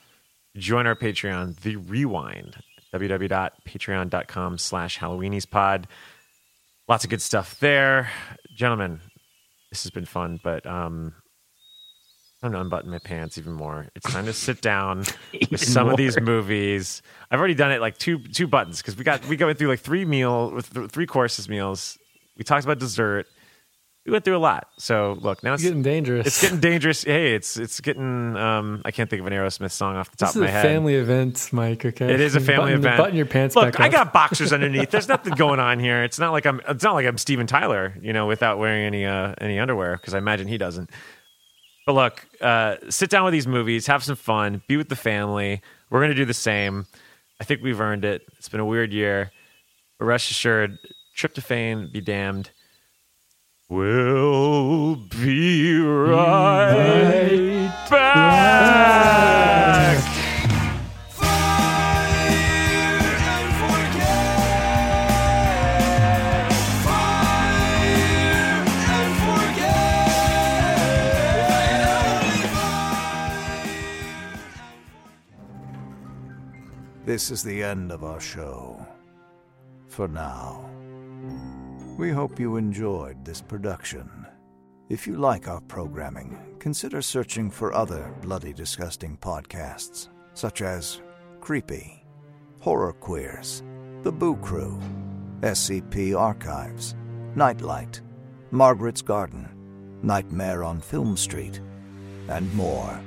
join our patreon the rewind www.patreon.com slash halloweeniespod lots of good stuff there gentlemen this has been fun but um i'm gonna unbutton my pants even more it's time to sit down *laughs* with some of these movies i've already done it like two two buttons because we got we went through like three meal with three courses meals we talked about dessert we went through a lot so look now It's it's getting dangerous. it's getting dangerous. Hey, it's it's getting. Um, I can't think of an Aerosmith song off the top of my a head. family event, Mike. Okay, It is a family button, event. Button your pants Look, I got boxers *laughs* underneath. There's nothing going on here. It's not like I'm. It's not like I'm Steven Tyler, you know, without wearing any uh, any underwear because I imagine he doesn't. But look, uh, sit down with these movies, have some fun, be with the family. We're gonna do the same. I think we've earned it. It's been a weird year, but rest assured, tryptophan be damned. We'll be right back. This is the end of our show. For now. We hope you enjoyed this production. If you like our programming, consider searching for other bloody disgusting podcasts, such as Creepy, Horror Queers, The Boo Crew, SCP Archives, Nightlight, Margaret's Garden, Nightmare on Film Street, and more.